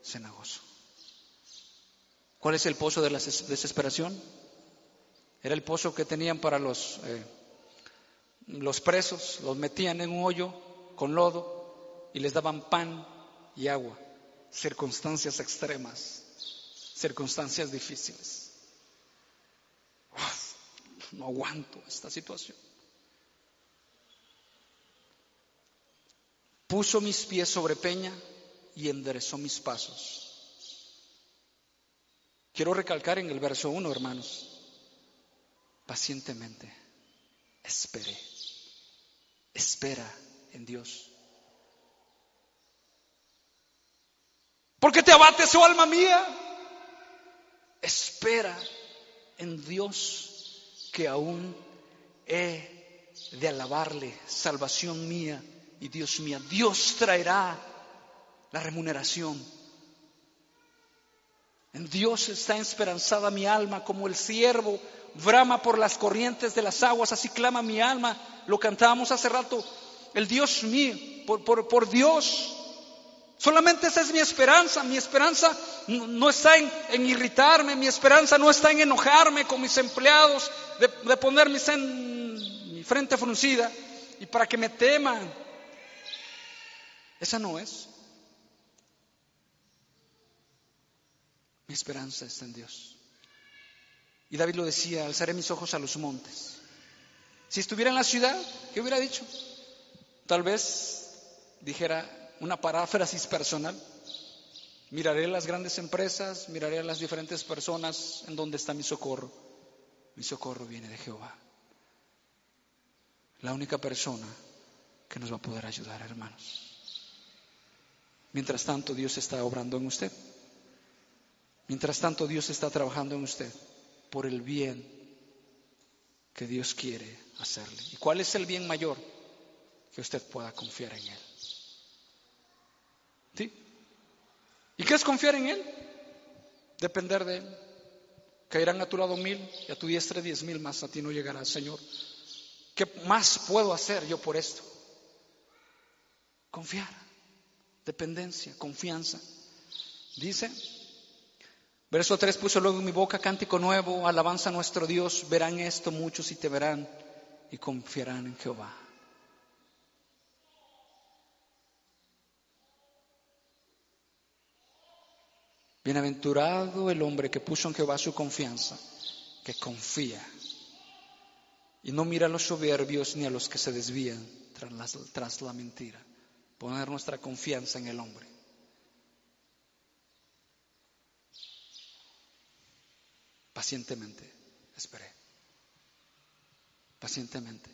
cenagoso. ¿Cuál es el pozo de la desesperación? Era el pozo que tenían para los, eh, los presos, los metían en un hoyo con lodo y les daban pan y agua. Circunstancias extremas, circunstancias difíciles. no aguanto esta situación. Puso mis pies sobre peña y enderezó mis pasos. Quiero recalcar en el verso 1, hermanos, pacientemente. Espere. Espera en Dios. Porque te abate su alma mía. Espera en Dios que aún he de alabarle, salvación mía y Dios mía. Dios traerá la remuneración. En Dios está esperanzada mi alma como el siervo brama por las corrientes de las aguas, así clama mi alma. Lo cantábamos hace rato, el Dios mío, por, por, Dios. Solamente esa es mi esperanza. Mi esperanza no está en, irritarme, mi esperanza no está en enojarme con mis empleados, de, de ponerme en mi frente fruncida y para que me teman. Esa no es. Mi esperanza está en Dios. Y David lo decía, alzaré mis ojos a los montes. Si estuviera en la ciudad, ¿qué hubiera dicho? Tal vez dijera una paráfrasis personal. Miraré las grandes empresas, miraré a las diferentes personas en donde está mi socorro. Mi socorro viene de Jehová. La única persona que nos va a poder ayudar, hermanos. Mientras tanto, Dios está obrando en usted. Mientras tanto, Dios está trabajando en usted por el bien que Dios quiere hacerle. ¿Y cuál es el bien mayor? Que usted pueda confiar en Él. ¿Sí? ¿Y qué es confiar en Él? Depender de Él. Caerán a tu lado mil y a tu diestra diez mil más, a ti no llegará, Señor. ¿Qué más puedo hacer yo por esto? Confiar, dependencia, confianza. Dice, Verso 3 puso luego en mi boca cántico nuevo, alabanza a nuestro Dios, verán esto muchos y te verán y confiarán en Jehová. Bienaventurado el hombre que puso en Jehová su confianza, que confía y no mira a los soberbios ni a los que se desvían tras tras la mentira. Poner nuestra confianza en el hombre. Pacientemente esperé. Pacientemente.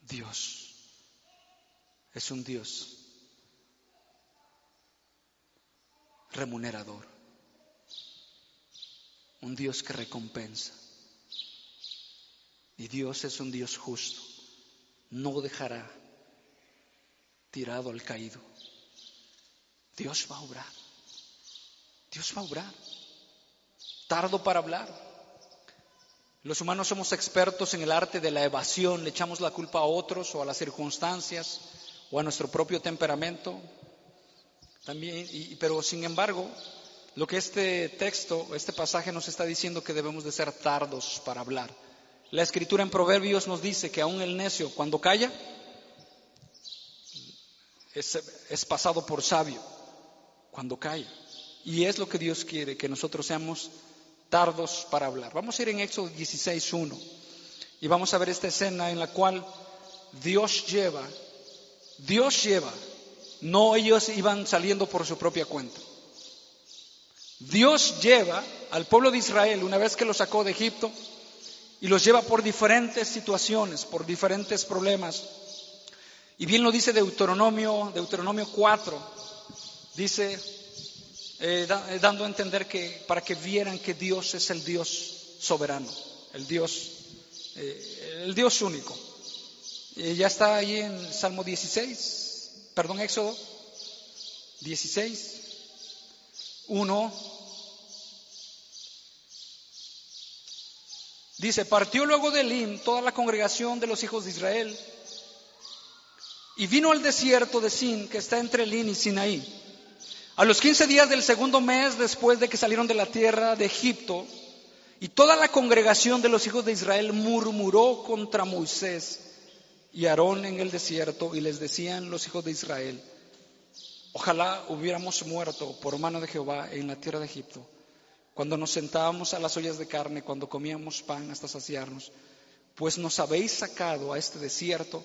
Dios es un Dios remunerador. Un Dios que recompensa. Y Dios es un Dios justo. No dejará tirado al caído. Dios va a obrar. Dios va a obrar tardo para hablar. Los humanos somos expertos en el arte de la evasión, le echamos la culpa a otros o a las circunstancias o a nuestro propio temperamento. También, pero sin embargo, lo que este texto, este pasaje nos está diciendo que debemos de ser tardos para hablar. La escritura en Proverbios nos dice que aún el necio cuando calla es, es pasado por sabio, cuando calla. Y es lo que Dios quiere, que nosotros seamos tardos para hablar. Vamos a ir en Éxodo 16.1 y vamos a ver esta escena en la cual Dios lleva, Dios lleva, no ellos iban saliendo por su propia cuenta. Dios lleva al pueblo de Israel una vez que lo sacó de Egipto y los lleva por diferentes situaciones, por diferentes problemas. Y bien lo dice Deuteronomio, Deuteronomio 4, dice, eh, eh, dando a entender que para que vieran que Dios es el Dios soberano, el Dios, eh, el Dios único. ya está ahí en Salmo 16, perdón, Éxodo 16, 1. Dice, partió luego de Elim toda la congregación de los hijos de Israel y vino al desierto de Sin, que está entre Elim y Sinaí. A los 15 días del segundo mes después de que salieron de la tierra de Egipto, y toda la congregación de los hijos de Israel murmuró contra Moisés y Aarón en el desierto, y les decían los hijos de Israel, ojalá hubiéramos muerto por mano de Jehová en la tierra de Egipto, cuando nos sentábamos a las ollas de carne, cuando comíamos pan hasta saciarnos, pues nos habéis sacado a este desierto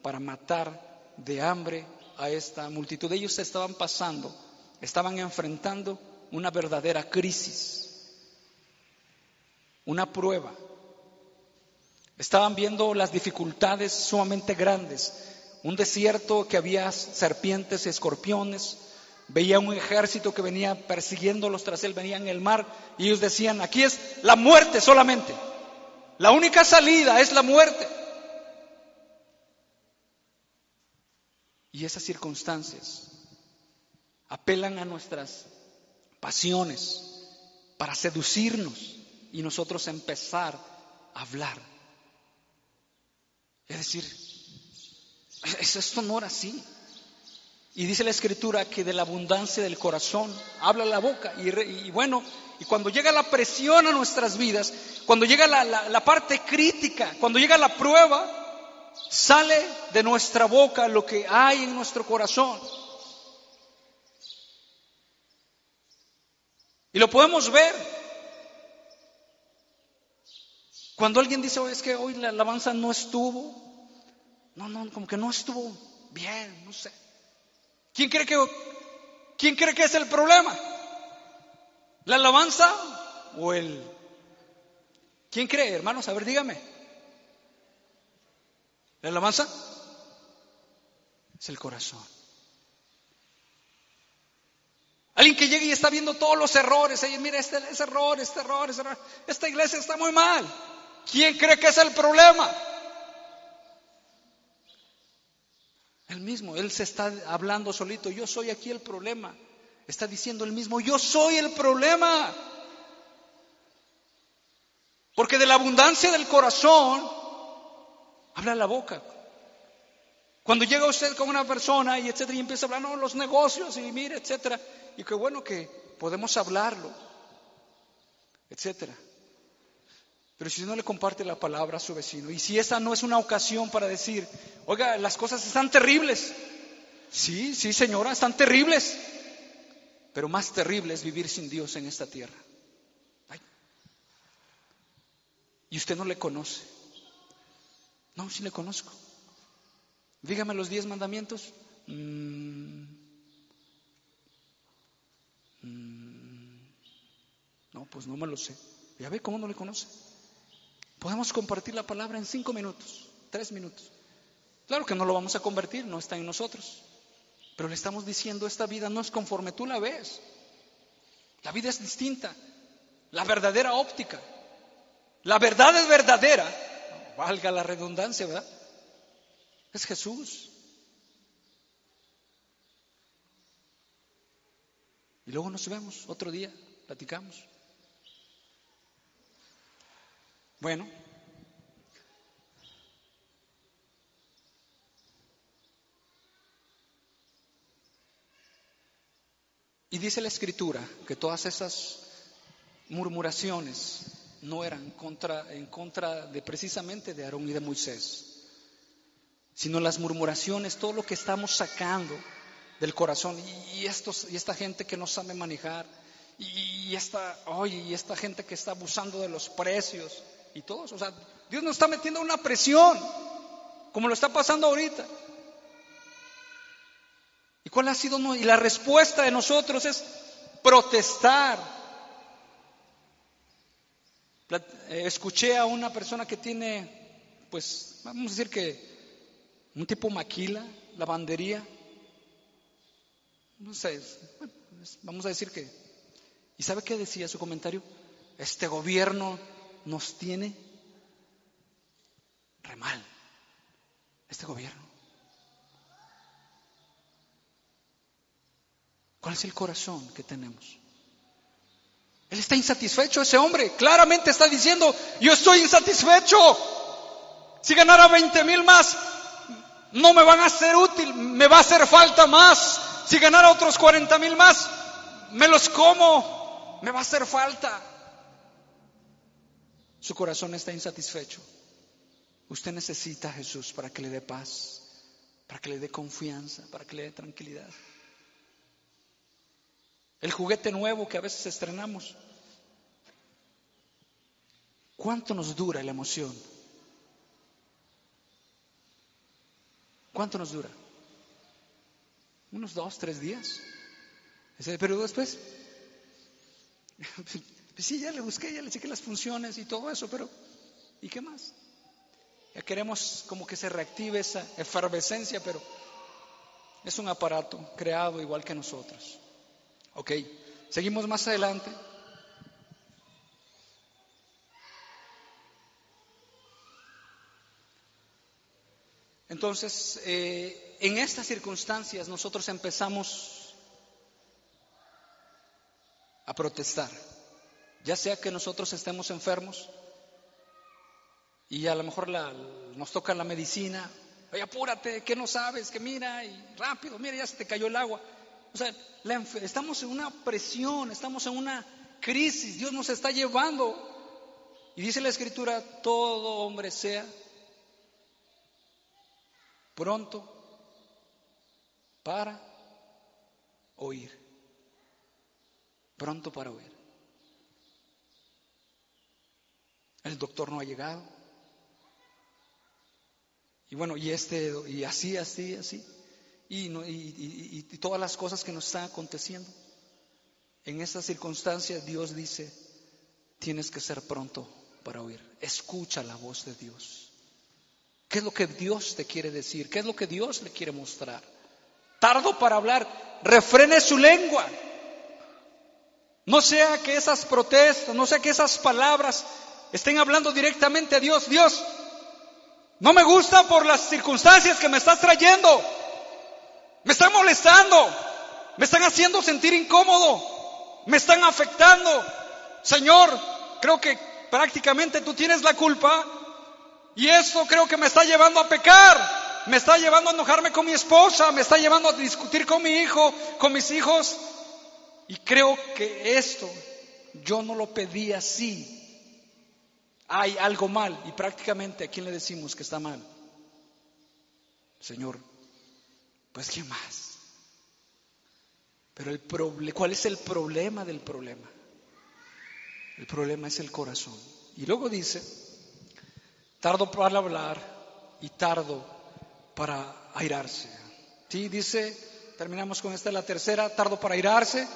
para matar de hambre a esta multitud. Ellos se estaban pasando estaban enfrentando una verdadera crisis, una prueba. Estaban viendo las dificultades sumamente grandes, un desierto que había serpientes y escorpiones, veía un ejército que venía persiguiéndolos tras él, venía en el mar y ellos decían, aquí es la muerte solamente. La única salida es la muerte. Y esas circunstancias apelan a nuestras pasiones para seducirnos y nosotros empezar a hablar. Es decir, esto no era así. Y dice la escritura que de la abundancia del corazón habla la boca. Y, bueno, y cuando llega la presión a nuestras vidas, cuando llega la, la parte crítica, cuando llega la prueba, sale de nuestra boca lo que hay en nuestro corazón. Y lo podemos ver. Cuando alguien dice, es que hoy la alabanza no estuvo, no, no, como que no estuvo bien, no sé. ¿Quién cree que, quién cree que es el problema? ¿La alabanza o el... ¿Quién cree, hermanos? A ver, dígame. ¿La alabanza? Es el corazón. Alguien que llegue y está viendo todos los errores. Y mira, este es error, este error, este error. Esta iglesia está muy mal. ¿Quién cree que es el problema? Él mismo, él se está hablando solito, yo soy aquí el problema. Está diciendo él mismo, yo soy el problema. Porque de la abundancia del corazón habla la boca. Cuando llega usted con una persona y etcétera y empieza a hablar, no, los negocios y mire, etcétera, y qué bueno que podemos hablarlo, etcétera. Pero si no le comparte la palabra a su vecino, y si esa no es una ocasión para decir, oiga, las cosas están terribles. Sí, sí, señora, están terribles. Pero más terrible es vivir sin Dios en esta tierra. Y usted no le conoce. No, sí le conozco. Dígame los diez mandamientos. Mm. Pues no me lo sé. Ya ve cómo no le conoce. Podemos compartir la palabra en cinco minutos, tres minutos. Claro que no lo vamos a convertir, no está en nosotros. Pero le estamos diciendo, esta vida no es conforme tú la ves. La vida es distinta. La verdadera óptica. La verdad es verdadera. Valga la redundancia, ¿verdad? Es Jesús. Y luego nos vemos otro día, platicamos. Bueno, y dice la escritura que todas esas murmuraciones no eran contra, en contra de precisamente de Aarón y de Moisés, sino las murmuraciones, todo lo que estamos sacando del corazón y, estos, y esta gente que no sabe manejar y esta, y esta gente que está abusando de los precios y todos. O sea, Dios nos está metiendo una presión, como lo está pasando ahorita. ¿Y cuál ha sido? Y la respuesta de nosotros es protestar. Eh, escuché a una persona que tiene, pues, vamos a decir que un tipo maquila, lavandería. No sé, vamos a decir que. ¿Y sabe qué decía su comentario? Este gobierno nos tiene re mal este gobierno. ¿Cuál es el corazón que tenemos? Él está insatisfecho, ese hombre. Claramente está diciendo, yo estoy insatisfecho. Si ganara 20 mil más, no me van a ser útil, me va a hacer falta más. Si ganara otros 40 mil más, me los como, me va a hacer falta su corazón está insatisfecho. Usted necesita a Jesús para que le dé paz, para que le dé confianza, para que le dé tranquilidad. El juguete nuevo que a veces estrenamos. ¿Cuánto nos dura la emoción? ¿Cuánto nos dura? Unos dos, tres días. Pero después pues sí, ya le busqué, ya le chequé las funciones y todo eso, pero ¿y qué más? Ya queremos como que se reactive esa efervescencia, pero es un aparato creado igual que nosotros. Ok, seguimos más adelante. Entonces, eh, en estas circunstancias nosotros empezamos a protestar ya sea que nosotros estemos enfermos y a lo mejor nos toca la medicina, oye, apúrate, que no sabes, que mira, y rápido, mira, ya se te cayó el agua. O sea, estamos en una presión, estamos en una crisis, Dios nos está llevando. Y dice la escritura, todo hombre sea pronto para oír. Pronto para oír. El doctor no ha llegado. Y bueno, y este, y así, así, así. Y, y, y todas las cosas que nos están aconteciendo. En estas circunstancias Dios dice, tienes que ser pronto para oír. Escucha la voz de Dios. ¿Qué es lo que Dios te quiere decir? ¿Qué es lo que Dios le quiere mostrar? Tardo para hablar, refrene su lengua. No sea que esas protestas, no sea que esas palabras estén hablando directamente a Dios. Dios, no me gusta por las circunstancias que me estás trayendo. Me están molestando. Me están haciendo sentir incómodo me están afectando. Señor, creo que prácticamente tú tienes la culpa y esto creo que me está llevando a pecar, me está llevando a enojarme con mi esposa, me está llevando a discutir con mi hijo, con mis hijos. Y creo que esto yo no lo pedí así. Hay algo mal y prácticamente a quién le decimos que está mal. Señor, pues ¿qué más? Pero el ¿cuál es el problema del problema? El problema es el corazón. Y luego dice, tardo para hablar y tardo para airarse. Sí, dice, terminamos con esta la tercera, tardo para airarse.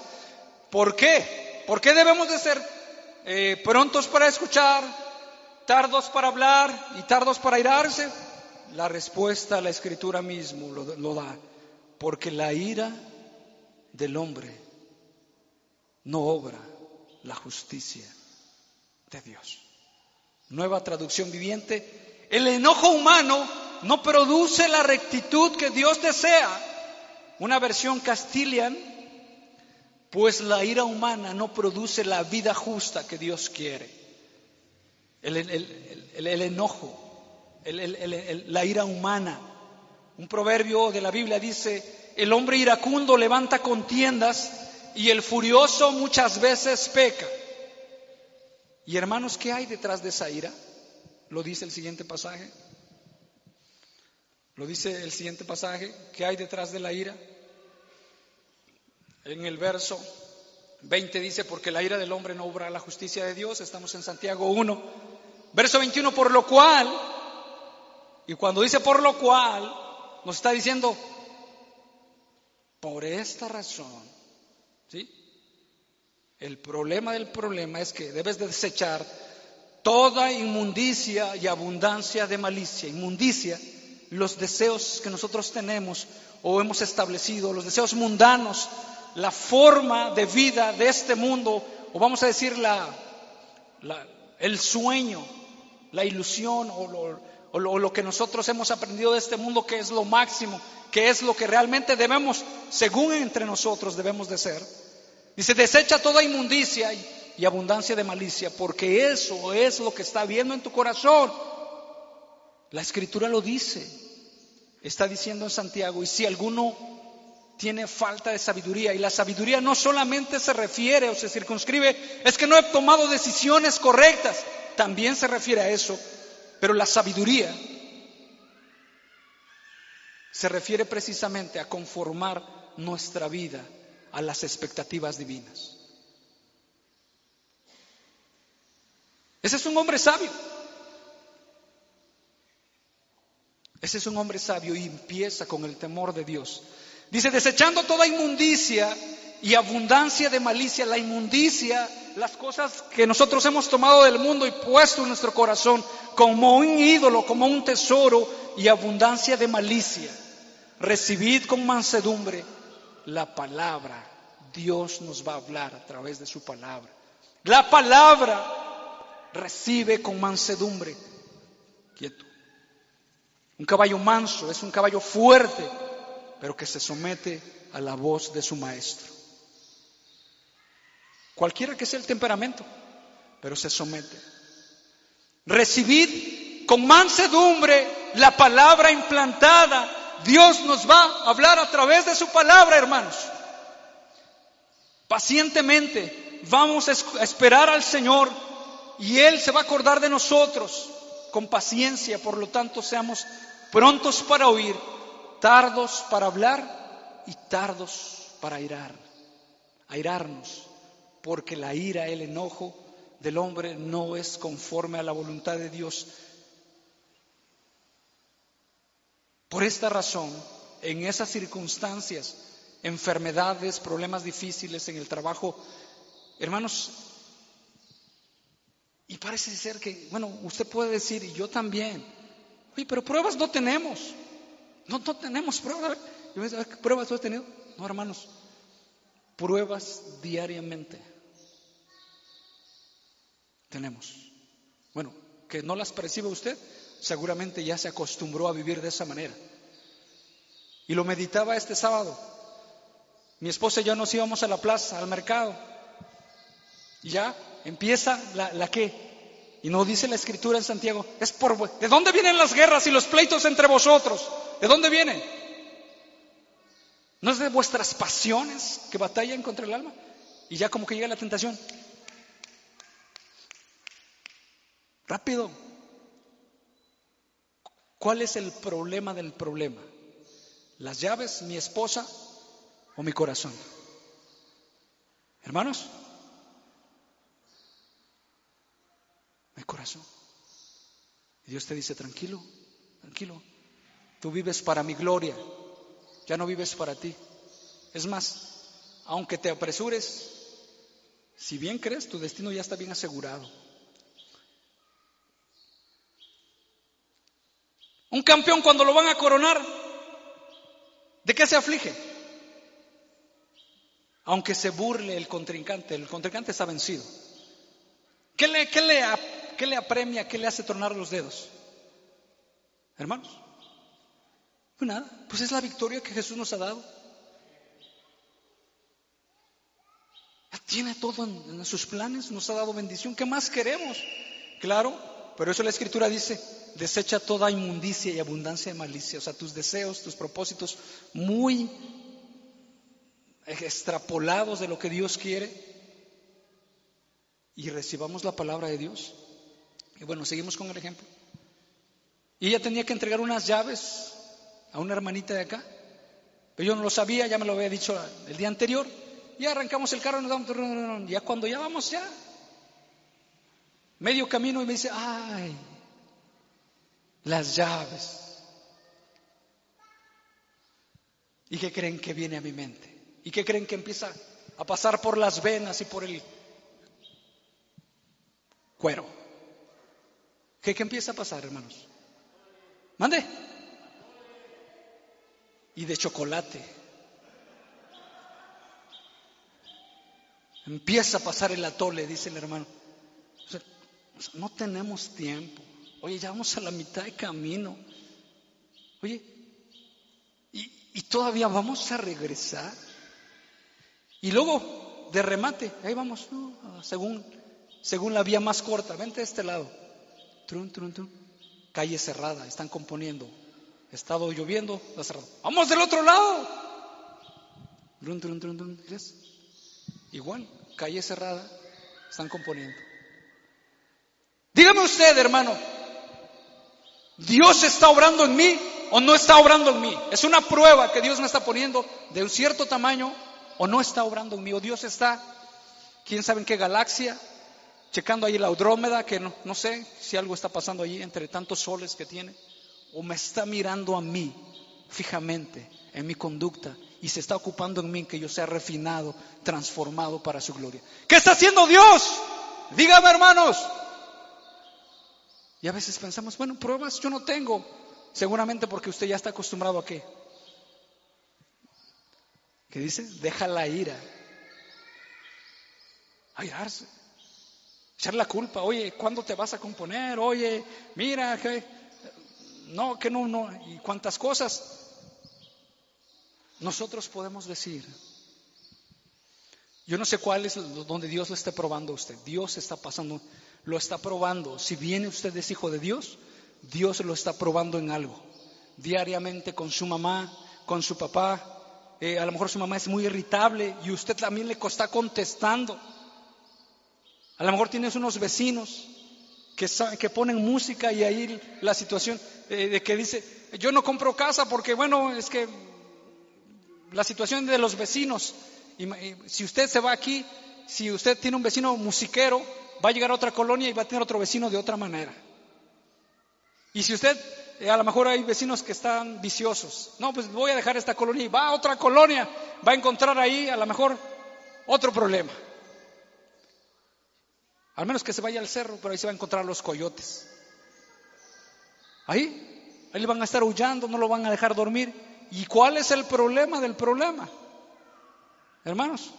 ¿Por qué? ¿Por qué debemos de ser eh, prontos para escuchar, tardos para hablar y tardos para airarse? La respuesta a la escritura mismo lo da. Porque la ira del hombre no obra la justicia de Dios. Nueva traducción viviente. El enojo humano no produce la rectitud que Dios desea. Una versión castilian, pues la ira humana no produce la vida justa que Dios quiere. El, enojo, la ira humana. Un proverbio de la Biblia dice, el hombre iracundo levanta contiendas y el furioso muchas veces peca. Y hermanos, ¿qué hay detrás de esa ira? Lo dice el siguiente pasaje. Lo dice el siguiente pasaje. ¿Qué hay detrás de la ira? En el verso 20 dice, porque la ira del hombre no obra la justicia de Dios. Estamos en Santiago 1. Verso 21, por lo cual, y cuando dice por lo cual, nos está diciendo, por esta razón, ¿sí? El problema del problema es que debes desechar toda inmundicia y abundancia de malicia. Inmundicia, los deseos que nosotros tenemos o hemos establecido, los deseos mundanos, la forma de vida de este mundo, o vamos a decir la, el sueño, la ilusión o o lo, que nosotros hemos aprendido de este mundo que es lo máximo, que es lo que realmente debemos, según entre nosotros debemos de ser. Dice, desecha toda inmundicia y, y abundancia de malicia, porque eso es lo que está viendo en tu corazón. La escritura lo dice, está diciendo en Santiago, y si alguno tiene falta de sabiduría, y la sabiduría no solamente se refiere o se circunscribe, es que no he tomado decisiones correctas, también se refiere a eso, pero la sabiduría se refiere precisamente a conformar nuestra vida a las expectativas divinas. Ese es un hombre sabio. Ese es un hombre sabio y empieza con el temor de Dios. Dice, desechando toda inmundicia y abundancia de malicia, la inmundicia, las cosas que nosotros hemos tomado del mundo y puesto en nuestro corazón como un ídolo, como un tesoro y abundancia de malicia. Recibid con mansedumbre la palabra. Dios nos va a hablar a través de su palabra. La palabra recibe con mansedumbre. Quieto. Un caballo manso es un caballo fuerte, pero que se somete a la voz de su maestro. Cualquiera que sea el temperamento, pero se somete. Recibid con mansedumbre la palabra implantada. Dios nos va a hablar a través de su palabra, hermanos. Pacientemente vamos a esperar al Señor y Él se va a acordar de nosotros con paciencia. Por lo tanto, seamos prontos para oír, tardos para hablar y tardos para irar, airarnos, porque la ira, el enojo del hombre no es conforme a la voluntad de Dios. Por esta razón, en esas circunstancias, enfermedades, problemas difíciles en el trabajo, hermanos, y parece ser que, bueno, usted puede decir, y yo también, oye, pero pruebas no tenemos, no, no tenemos pruebas. ¿Qué pruebas tú has tenido? No, hermanos, pruebas diariamente tenemos. Bueno, que no las percibe usted, seguramente ya se acostumbró a vivir de esa manera. Y lo meditaba este sábado. Mi esposa y yo nos íbamos a la plaza, al mercado. Y ya empieza la, la qué. Y no dice la escritura en Santiago, es por... ¿De dónde vienen las guerras y los pleitos entre vosotros? ¿De dónde vienen? ¿No es de vuestras pasiones que batallan contra el alma? Y ya como que llega la tentación. Rápido. ¿Cuál es el problema del problema? ¿Las llaves, mi esposa o mi corazón? Hermanos, mi corazón. Y Dios te dice, tranquilo, tranquilo. Tú vives para mi gloria, ya no vives para ti. Es más, aunque te apresures, si bien crees, tu destino ya está bien asegurado. Un campeón cuando lo van a coronar, ¿de qué se aflige? Aunque se burle el contrincante, el contrincante está vencido. ¿Qué le, qué le, qué le apremia, qué le hace tornar los dedos? Hermanos, pues nada, pues es la victoria que Jesús nos ha dado. tiene todo en sus planes, nos ha dado bendición. ¿Qué más queremos? Claro, pero eso la Escritura dice, desecha toda inmundicia y abundancia de malicia, o sea, tus deseos, tus propósitos muy extrapolados de lo que Dios quiere y recibamos la palabra de Dios. Y bueno, seguimos con el ejemplo. Y ella tenía que entregar unas llaves a una hermanita de acá, pero yo no lo sabía, ya me lo había dicho el día anterior. Ya arrancamos el carro, nos damos, ya cuando ya vamos ya, medio camino y me dice, ay, las llaves. ¿Y qué creen que viene a mi mente? ¿Y qué creen que empieza a pasar por las venas y por el cuero? ¿Qué, qué empieza a pasar, hermanos? Mande. Y de chocolate. Empieza a pasar el atole, dice el hermano. no tenemos tiempo. Oye, ya vamos a la mitad de camino. Oye, ¿y, todavía vamos a regresar? Y luego, de remate, ahí vamos, según, según la vía más corta, vente de este lado. Trun, trun, trun. Calle cerrada, están componiendo. Estado lloviendo, cerrado. Vamos del otro lado. Trun, trun, trun, trun. Igual, calle cerrada, están componiendo. Dígame usted, hermano, ¿Dios está obrando en mí o no está obrando en mí? Es una prueba que Dios me está poniendo de un cierto tamaño o no está obrando en mí. O Dios está, quién sabe en qué galaxia, checando ahí la Andrómeda, que no, no sé si algo está pasando allí entre tantos soles que tiene. O me está mirando a mí fijamente en mi conducta y se está ocupando en mí que yo sea refinado, transformado para su gloria. ¿Qué está haciendo Dios? Dígame hermanos, y a veces pensamos, bueno, pruebas yo no tengo. Seguramente porque usted ya está acostumbrado a qué. ¿Qué dice? Deja la ira. Airarse. Echar la culpa. Oye, ¿cuándo te vas a componer? Oye, mira, que no, que no, no, y cuántas cosas. Nosotros podemos decir, yo no sé cuál es donde Dios lo esté probando a usted. Dios está pasando, lo está probando. Si viene usted es hijo de Dios, Dios lo está probando en algo. Diariamente con su mamá, con su papá. Eh, a lo mejor su mamá es muy irritable y usted también le está contestando. A lo mejor tienes unos vecinos que, ponen música y ahí la situación eh, de que dice, yo no compro casa porque bueno, es que la situación de los vecinos, si usted se va aquí, si usted tiene un vecino musiquero, va a llegar a otra colonia y va a tener otro vecino de otra manera. Y si usted, eh, a lo mejor hay vecinos que están viciosos, no, pues voy a dejar esta colonia y va a otra colonia, va a encontrar ahí a lo mejor otro problema. Al menos que se vaya al cerro, pero ahí se va a encontrar los coyotes. Ahí, ahí le van a estar huyendo, no lo van a dejar dormir. ¿Y cuál es el problema del problema? Hermanos,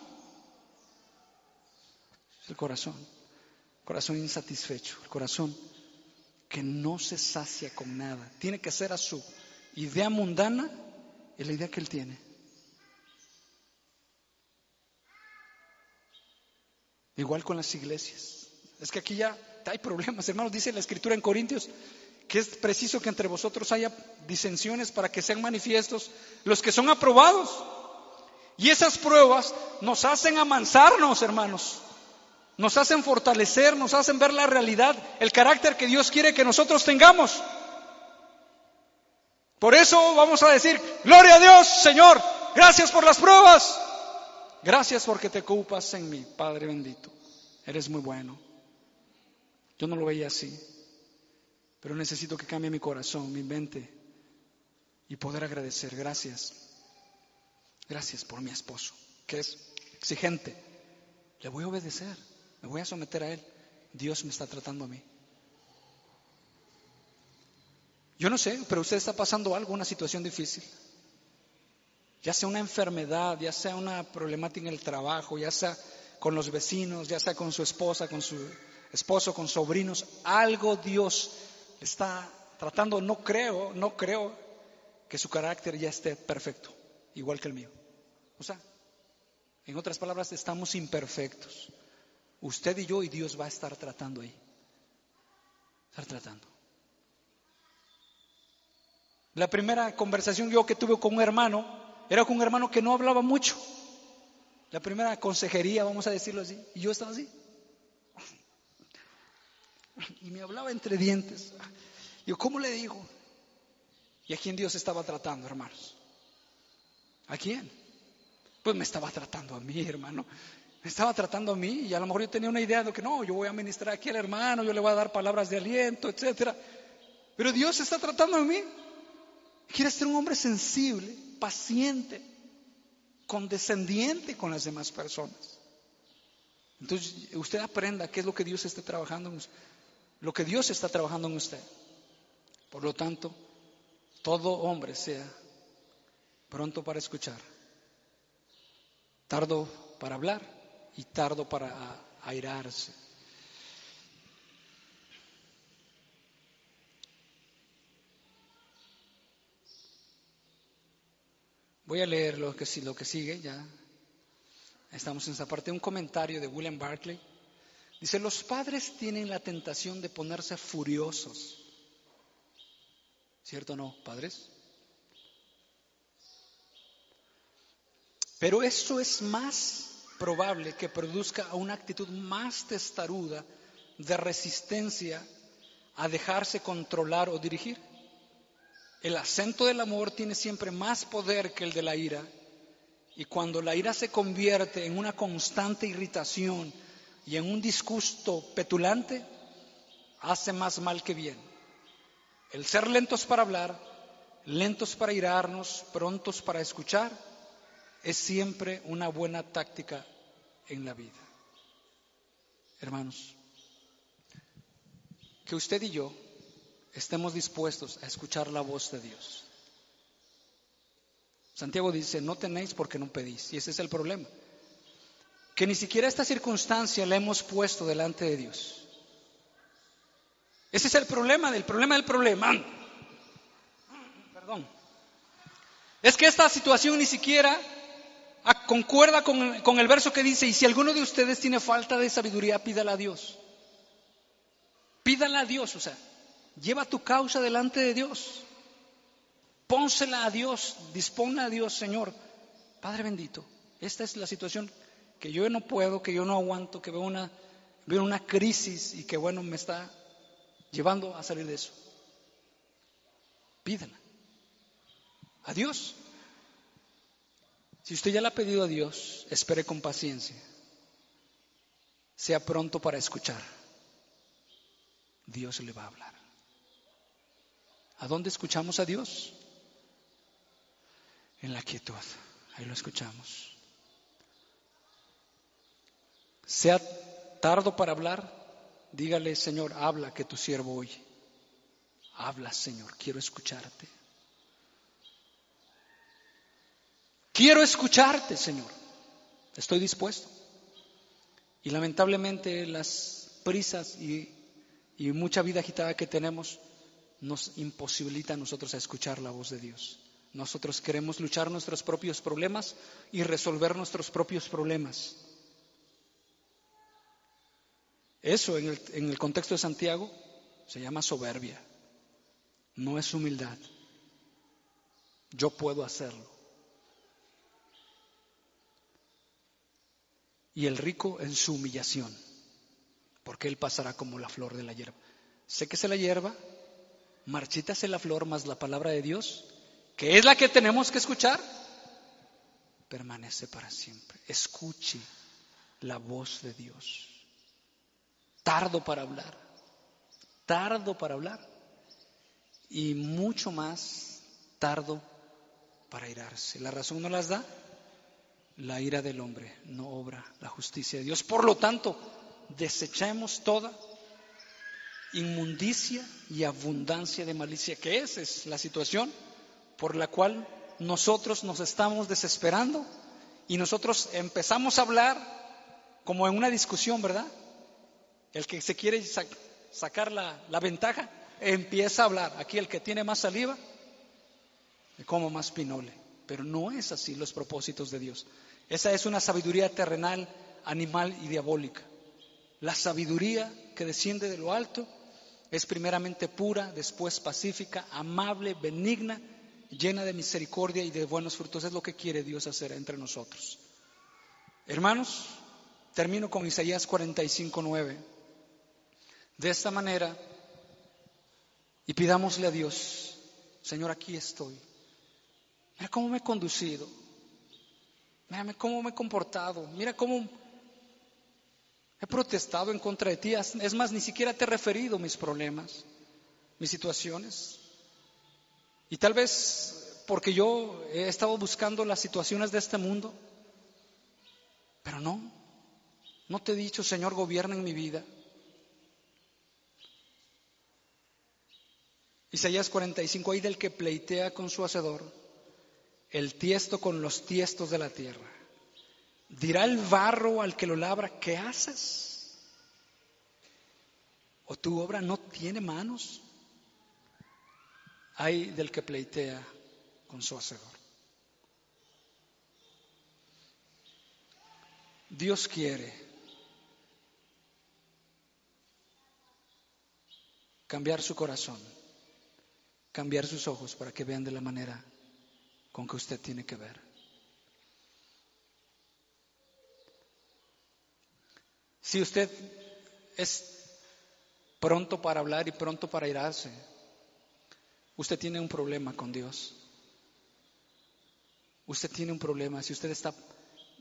es el corazón, corazón insatisfecho, el corazón que no se sacia con nada. Tiene que ser a su idea mundana y la idea que él tiene. Igual con las iglesias. Es que aquí ya hay problemas, hermanos. Dice la escritura en Corintios que es preciso que entre vosotros haya disensiones para que sean manifiestos los que son aprobados. Y esas pruebas nos hacen amansarnos, hermanos. Nos hacen fortalecer, nos hacen ver la realidad, el carácter que Dios quiere que nosotros tengamos. Por eso vamos a decir, gloria a Dios, Señor, gracias por las pruebas. Gracias porque te ocupas en mí, Padre bendito. Eres muy bueno. Yo no lo veía así, pero necesito que cambie mi corazón, mi mente y poder agradecer. Gracias. Gracias por mi esposo, que es exigente. Le voy a obedecer, me voy a someter a él. Dios me está tratando a mí. Yo no sé, pero usted está pasando algo, una situación difícil. Ya sea una enfermedad, ya sea una problemática en el trabajo, ya sea con los vecinos, ya sea con su esposa, con su esposo, con sobrinos, algo Dios está tratando, no creo, no creo que su carácter ya esté perfecto, igual que el mío. O sea, en otras palabras, estamos imperfectos. Usted y yo y Dios va a estar tratando ahí. Estar tratando. La primera conversación yo que tuve con un hermano era con un hermano que no hablaba mucho. La primera consejería, vamos a decirlo así. Y yo estaba así. Y me hablaba entre dientes. Yo, ¿cómo le digo? ¿Y a quién Dios estaba tratando, hermanos? ¿A quién? Pues me estaba tratando a mí, hermano. Me estaba tratando a mí y a lo mejor yo tenía una idea de que no, yo voy a ministrar aquí al hermano, yo le voy a dar palabras de aliento, etcétera. Pero Dios está tratando a mí. Quiere ser un hombre sensible, paciente, condescendiente con las demás personas. Entonces, usted aprenda qué es lo que Dios está trabajando en usted lo que Dios está trabajando en usted. Por lo tanto, todo hombre sea pronto para escuchar, tardo para hablar y tardo para airarse. Voy a leer lo que, lo que sigue, ya estamos en esa parte, un comentario de William Barclay. Dice, los padres tienen la tentación de ponerse furiosos. ¿Cierto o no, padres? Pero eso es más probable que produzca una actitud más testaruda de resistencia a dejarse controlar o dirigir. El acento del amor tiene siempre más poder que el de la ira. Y cuando la ira se convierte en una constante irritación, y en un disgusto petulante hace más mal que bien. El ser lentos para hablar, lentos para irarnos, prontos para escuchar, es siempre una buena táctica en la vida. Hermanos, que usted y yo estemos dispuestos a escuchar la voz de Dios. Santiago dice, no tenéis porque no pedís, y ese es el problema que ni siquiera esta circunstancia la hemos puesto delante de Dios. Ese es el problema del problema del problema. Perdón. Es que esta situación ni siquiera concuerda con, el verso que dice, y si alguno de ustedes tiene falta de sabiduría, pídala a Dios. Pídala a Dios, o sea, lleva tu causa delante de Dios. Pónsela a Dios, disponla a Dios, Señor. Padre bendito, esta es la situación que yo no puedo, que yo no aguanto, que veo una, veo una crisis y que bueno, me está llevando a salir de eso. Pídala. A Dios. Si usted ya la ha pedido a Dios, espere con paciencia. Sea pronto para escuchar. Dios le va a hablar. ¿A dónde escuchamos a Dios? En la quietud. Ahí lo escuchamos. Sea tardo para hablar, dígale, Señor, habla que tu siervo oye. Habla, Señor, quiero escucharte. Quiero escucharte, Señor. Estoy dispuesto. Y lamentablemente las prisas y, mucha vida agitada que tenemos nos imposibilita a nosotros a escuchar la voz de Dios. Nosotros queremos luchar nuestros propios problemas y resolver nuestros propios problemas. Eso en el, en el contexto de Santiago se llama soberbia, no es humildad. Yo puedo hacerlo. y el rico en su humillación, porque él pasará como la flor de la hierba. Séquese la hierba, marchítase la flor más la palabra de Dios, que es la que tenemos que escuchar, permanece para siempre. Escuche la voz de Dios. Tardo para hablar, tardo para hablar y mucho más tardo para irarse. La razón no las da la ira del hombre no obra la justicia de Dios. Por lo tanto, desechemos toda inmundicia y abundancia de malicia, que esa es la situación por la cual nosotros nos estamos desesperando y nosotros empezamos a hablar como en una discusión, ¿verdad? El que se quiere sacar la, la, ventaja empieza a hablar. Aquí el que tiene más saliva, como más pinole. Pero no es así los propósitos de Dios. Esa es una sabiduría terrenal, animal y diabólica. La sabiduría que desciende de lo alto es primeramente pura, después pacífica, amable, benigna, llena de misericordia y de buenos frutos. Es lo que quiere Dios hacer entre nosotros. Hermanos, termino con Isaías 45, 9. De esta manera, y pidámosle a Dios, Señor, aquí estoy. Mira cómo me he conducido. Mírame cómo me he comportado. Mira cómo he protestado en contra de ti. Es más, ni siquiera te he referido mis problemas, mis situaciones. Y tal vez porque yo he estado buscando las situaciones de este mundo. Pero no, no te he dicho, Señor, gobierna en mi vida. Isaías 45, ahí del que pleitea con su hacedor el tiesto con los tiestos de la tierra. Dirá el barro al que lo labra, ¿qué haces? ¿O tu obra no tiene manos? Hay del que pleitea con su hacedor. Dios quiere cambiar su corazón, cambiar sus ojos para que vean de la manera con que usted tiene que ver. Si usted es pronto para hablar y pronto para irse, usted tiene un problema con Dios. Usted tiene un problema. Si usted está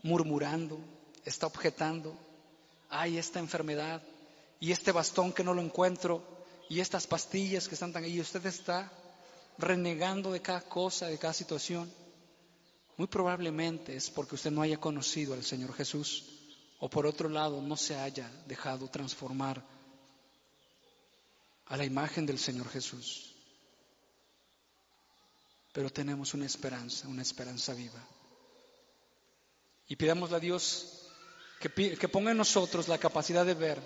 murmurando, está objetando, hay esta enfermedad y este bastón que no lo encuentro y estas pastillas que están tan ahí, usted está renegando de cada cosa, de cada situación, muy probablemente es porque usted no haya conocido al Señor Jesús o por otro lado no se haya dejado transformar a la imagen del Señor Jesús. Pero tenemos una esperanza, una esperanza viva. Y pidámosle a Dios que, que ponga en nosotros la capacidad de ver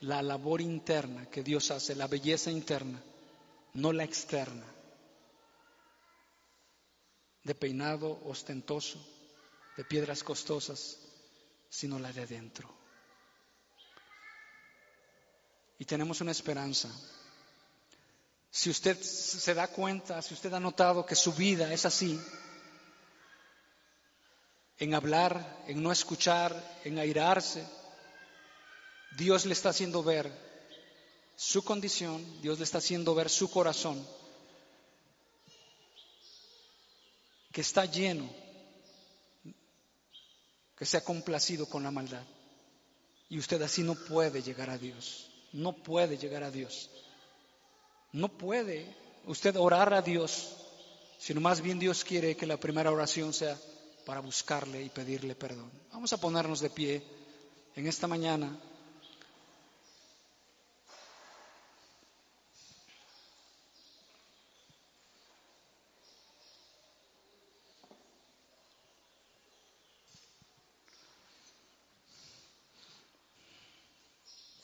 la labor interna que Dios hace, la belleza interna no la externa. de peinado ostentoso, de piedras costosas, sino la de adentro. Y tenemos una esperanza. Si usted se da cuenta, si usted ha notado que su vida es así, en hablar, en no escuchar, en airarse, Dios le está haciendo ver su condición, Dios le está haciendo ver su corazón, que está lleno, que se ha complacido con la maldad. Y usted así no puede llegar a Dios, no puede llegar a Dios. No puede usted orar a Dios, sino más bien Dios quiere que la primera oración sea para buscarle y pedirle perdón. Vamos a ponernos de pie en esta mañana.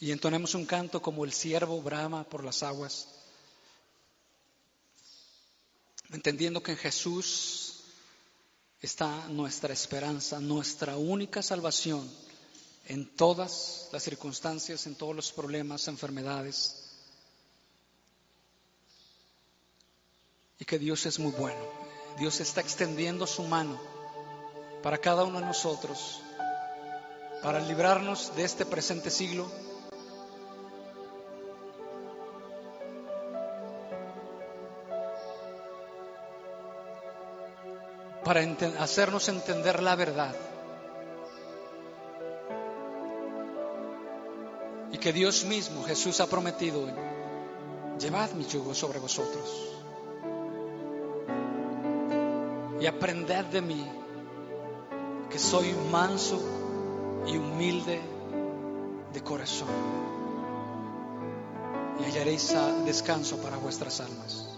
Y entonemos un canto como el siervo brama por las aguas, entendiendo que en Jesús está nuestra esperanza, nuestra única salvación en todas las circunstancias, en todos los problemas, enfermedades. Y que Dios es muy bueno. Dios está extendiendo su mano para cada uno de nosotros, para librarnos de este presente siglo para hacernos entender la verdad. Y que Dios mismo, Jesús ha prometido, llevad mi yugo sobre vosotros y aprended de mí, que soy manso y humilde de corazón, y hallaréis descanso para vuestras almas.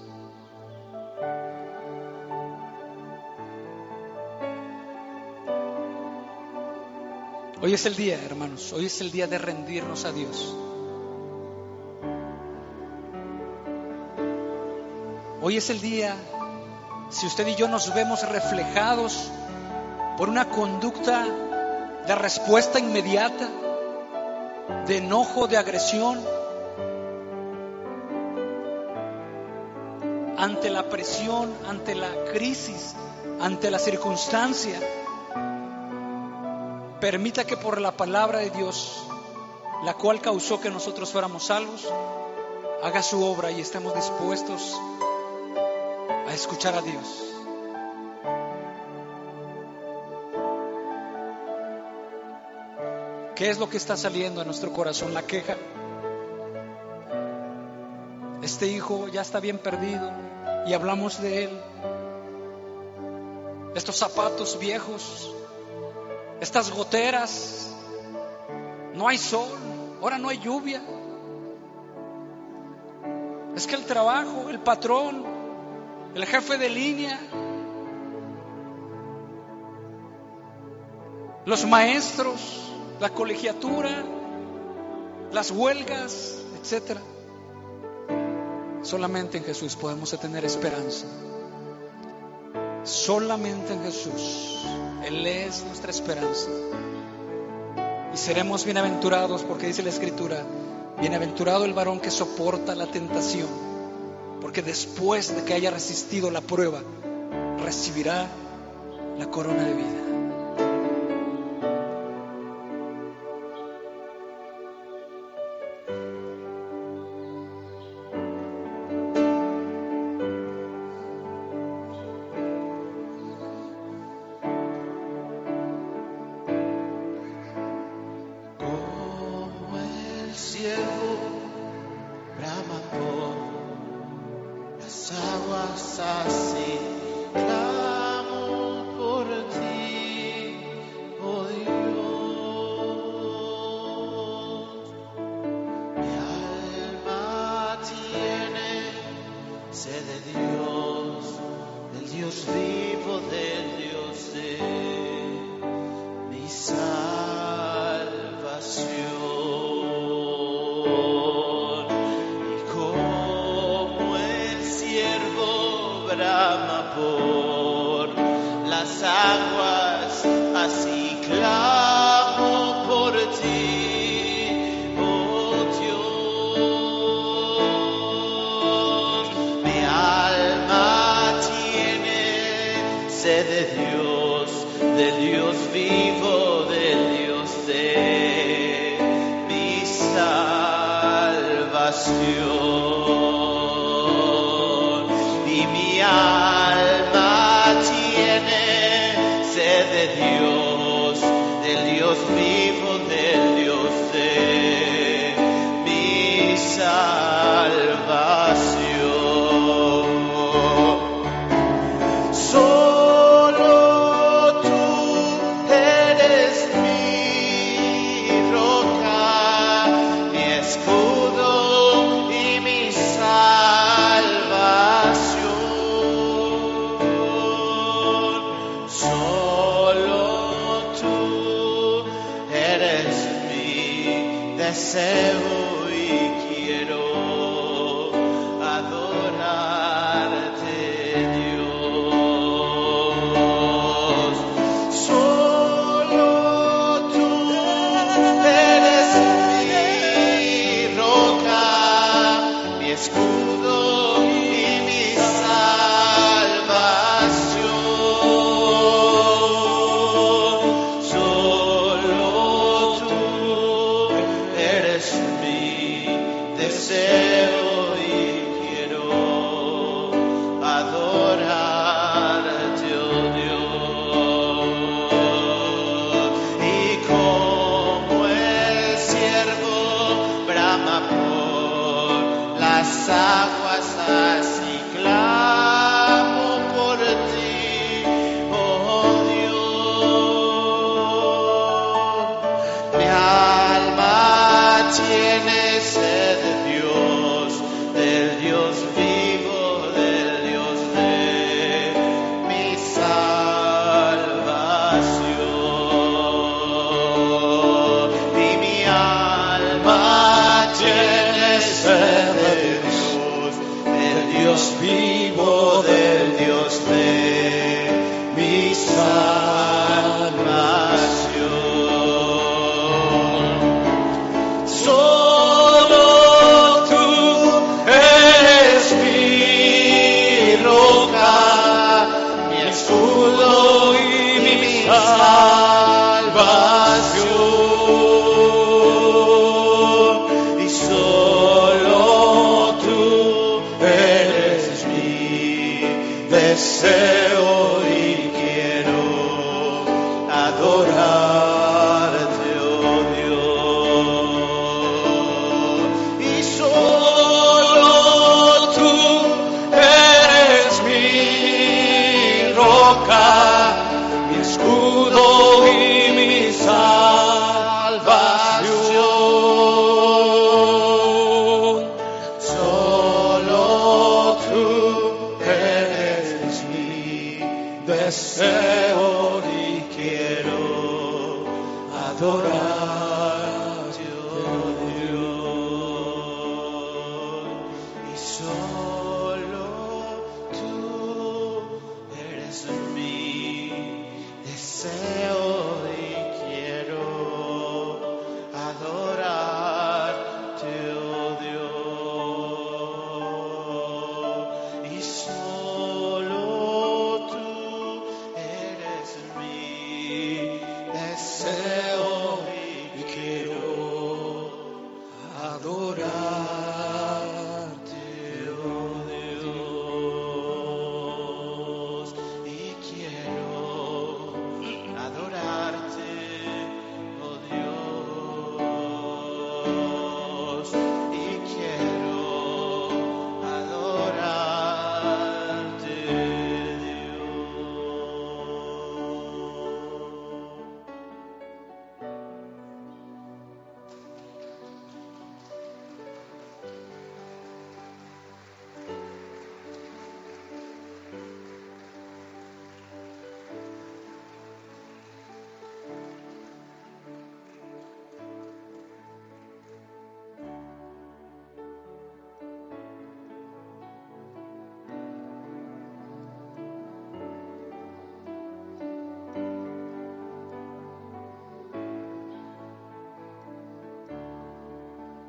Hoy es el día, hermanos, hoy es el día de rendirnos a Dios. Hoy es el día, si usted y yo nos vemos reflejados por una conducta de respuesta inmediata, de enojo, de agresión, ante la presión, ante la crisis, ante la circunstancia, Permita que por la palabra de Dios, la cual causó que nosotros fuéramos salvos, haga su obra y estemos dispuestos a escuchar a Dios. ¿Qué es lo que está saliendo en nuestro corazón? La queja. Este hijo ya está bien perdido y hablamos de él. Estos zapatos viejos estas goteras, no hay sol, ahora no hay lluvia. Es que el trabajo, el patrón, el jefe de línea, los maestros, la colegiatura, las huelgas, etcétera. Solamente en Jesús podemos tener esperanza. Solamente en Jesús. Él es nuestra esperanza. Y seremos bienaventurados porque dice la Escritura, bienaventurado el varón que soporta la tentación, porque después de que haya resistido la prueba, recibirá la corona de vida. de Dios, del Dios vivo, del Dios de mi salvación. Y mi alma tiene sed de Dios, del Dios vivo.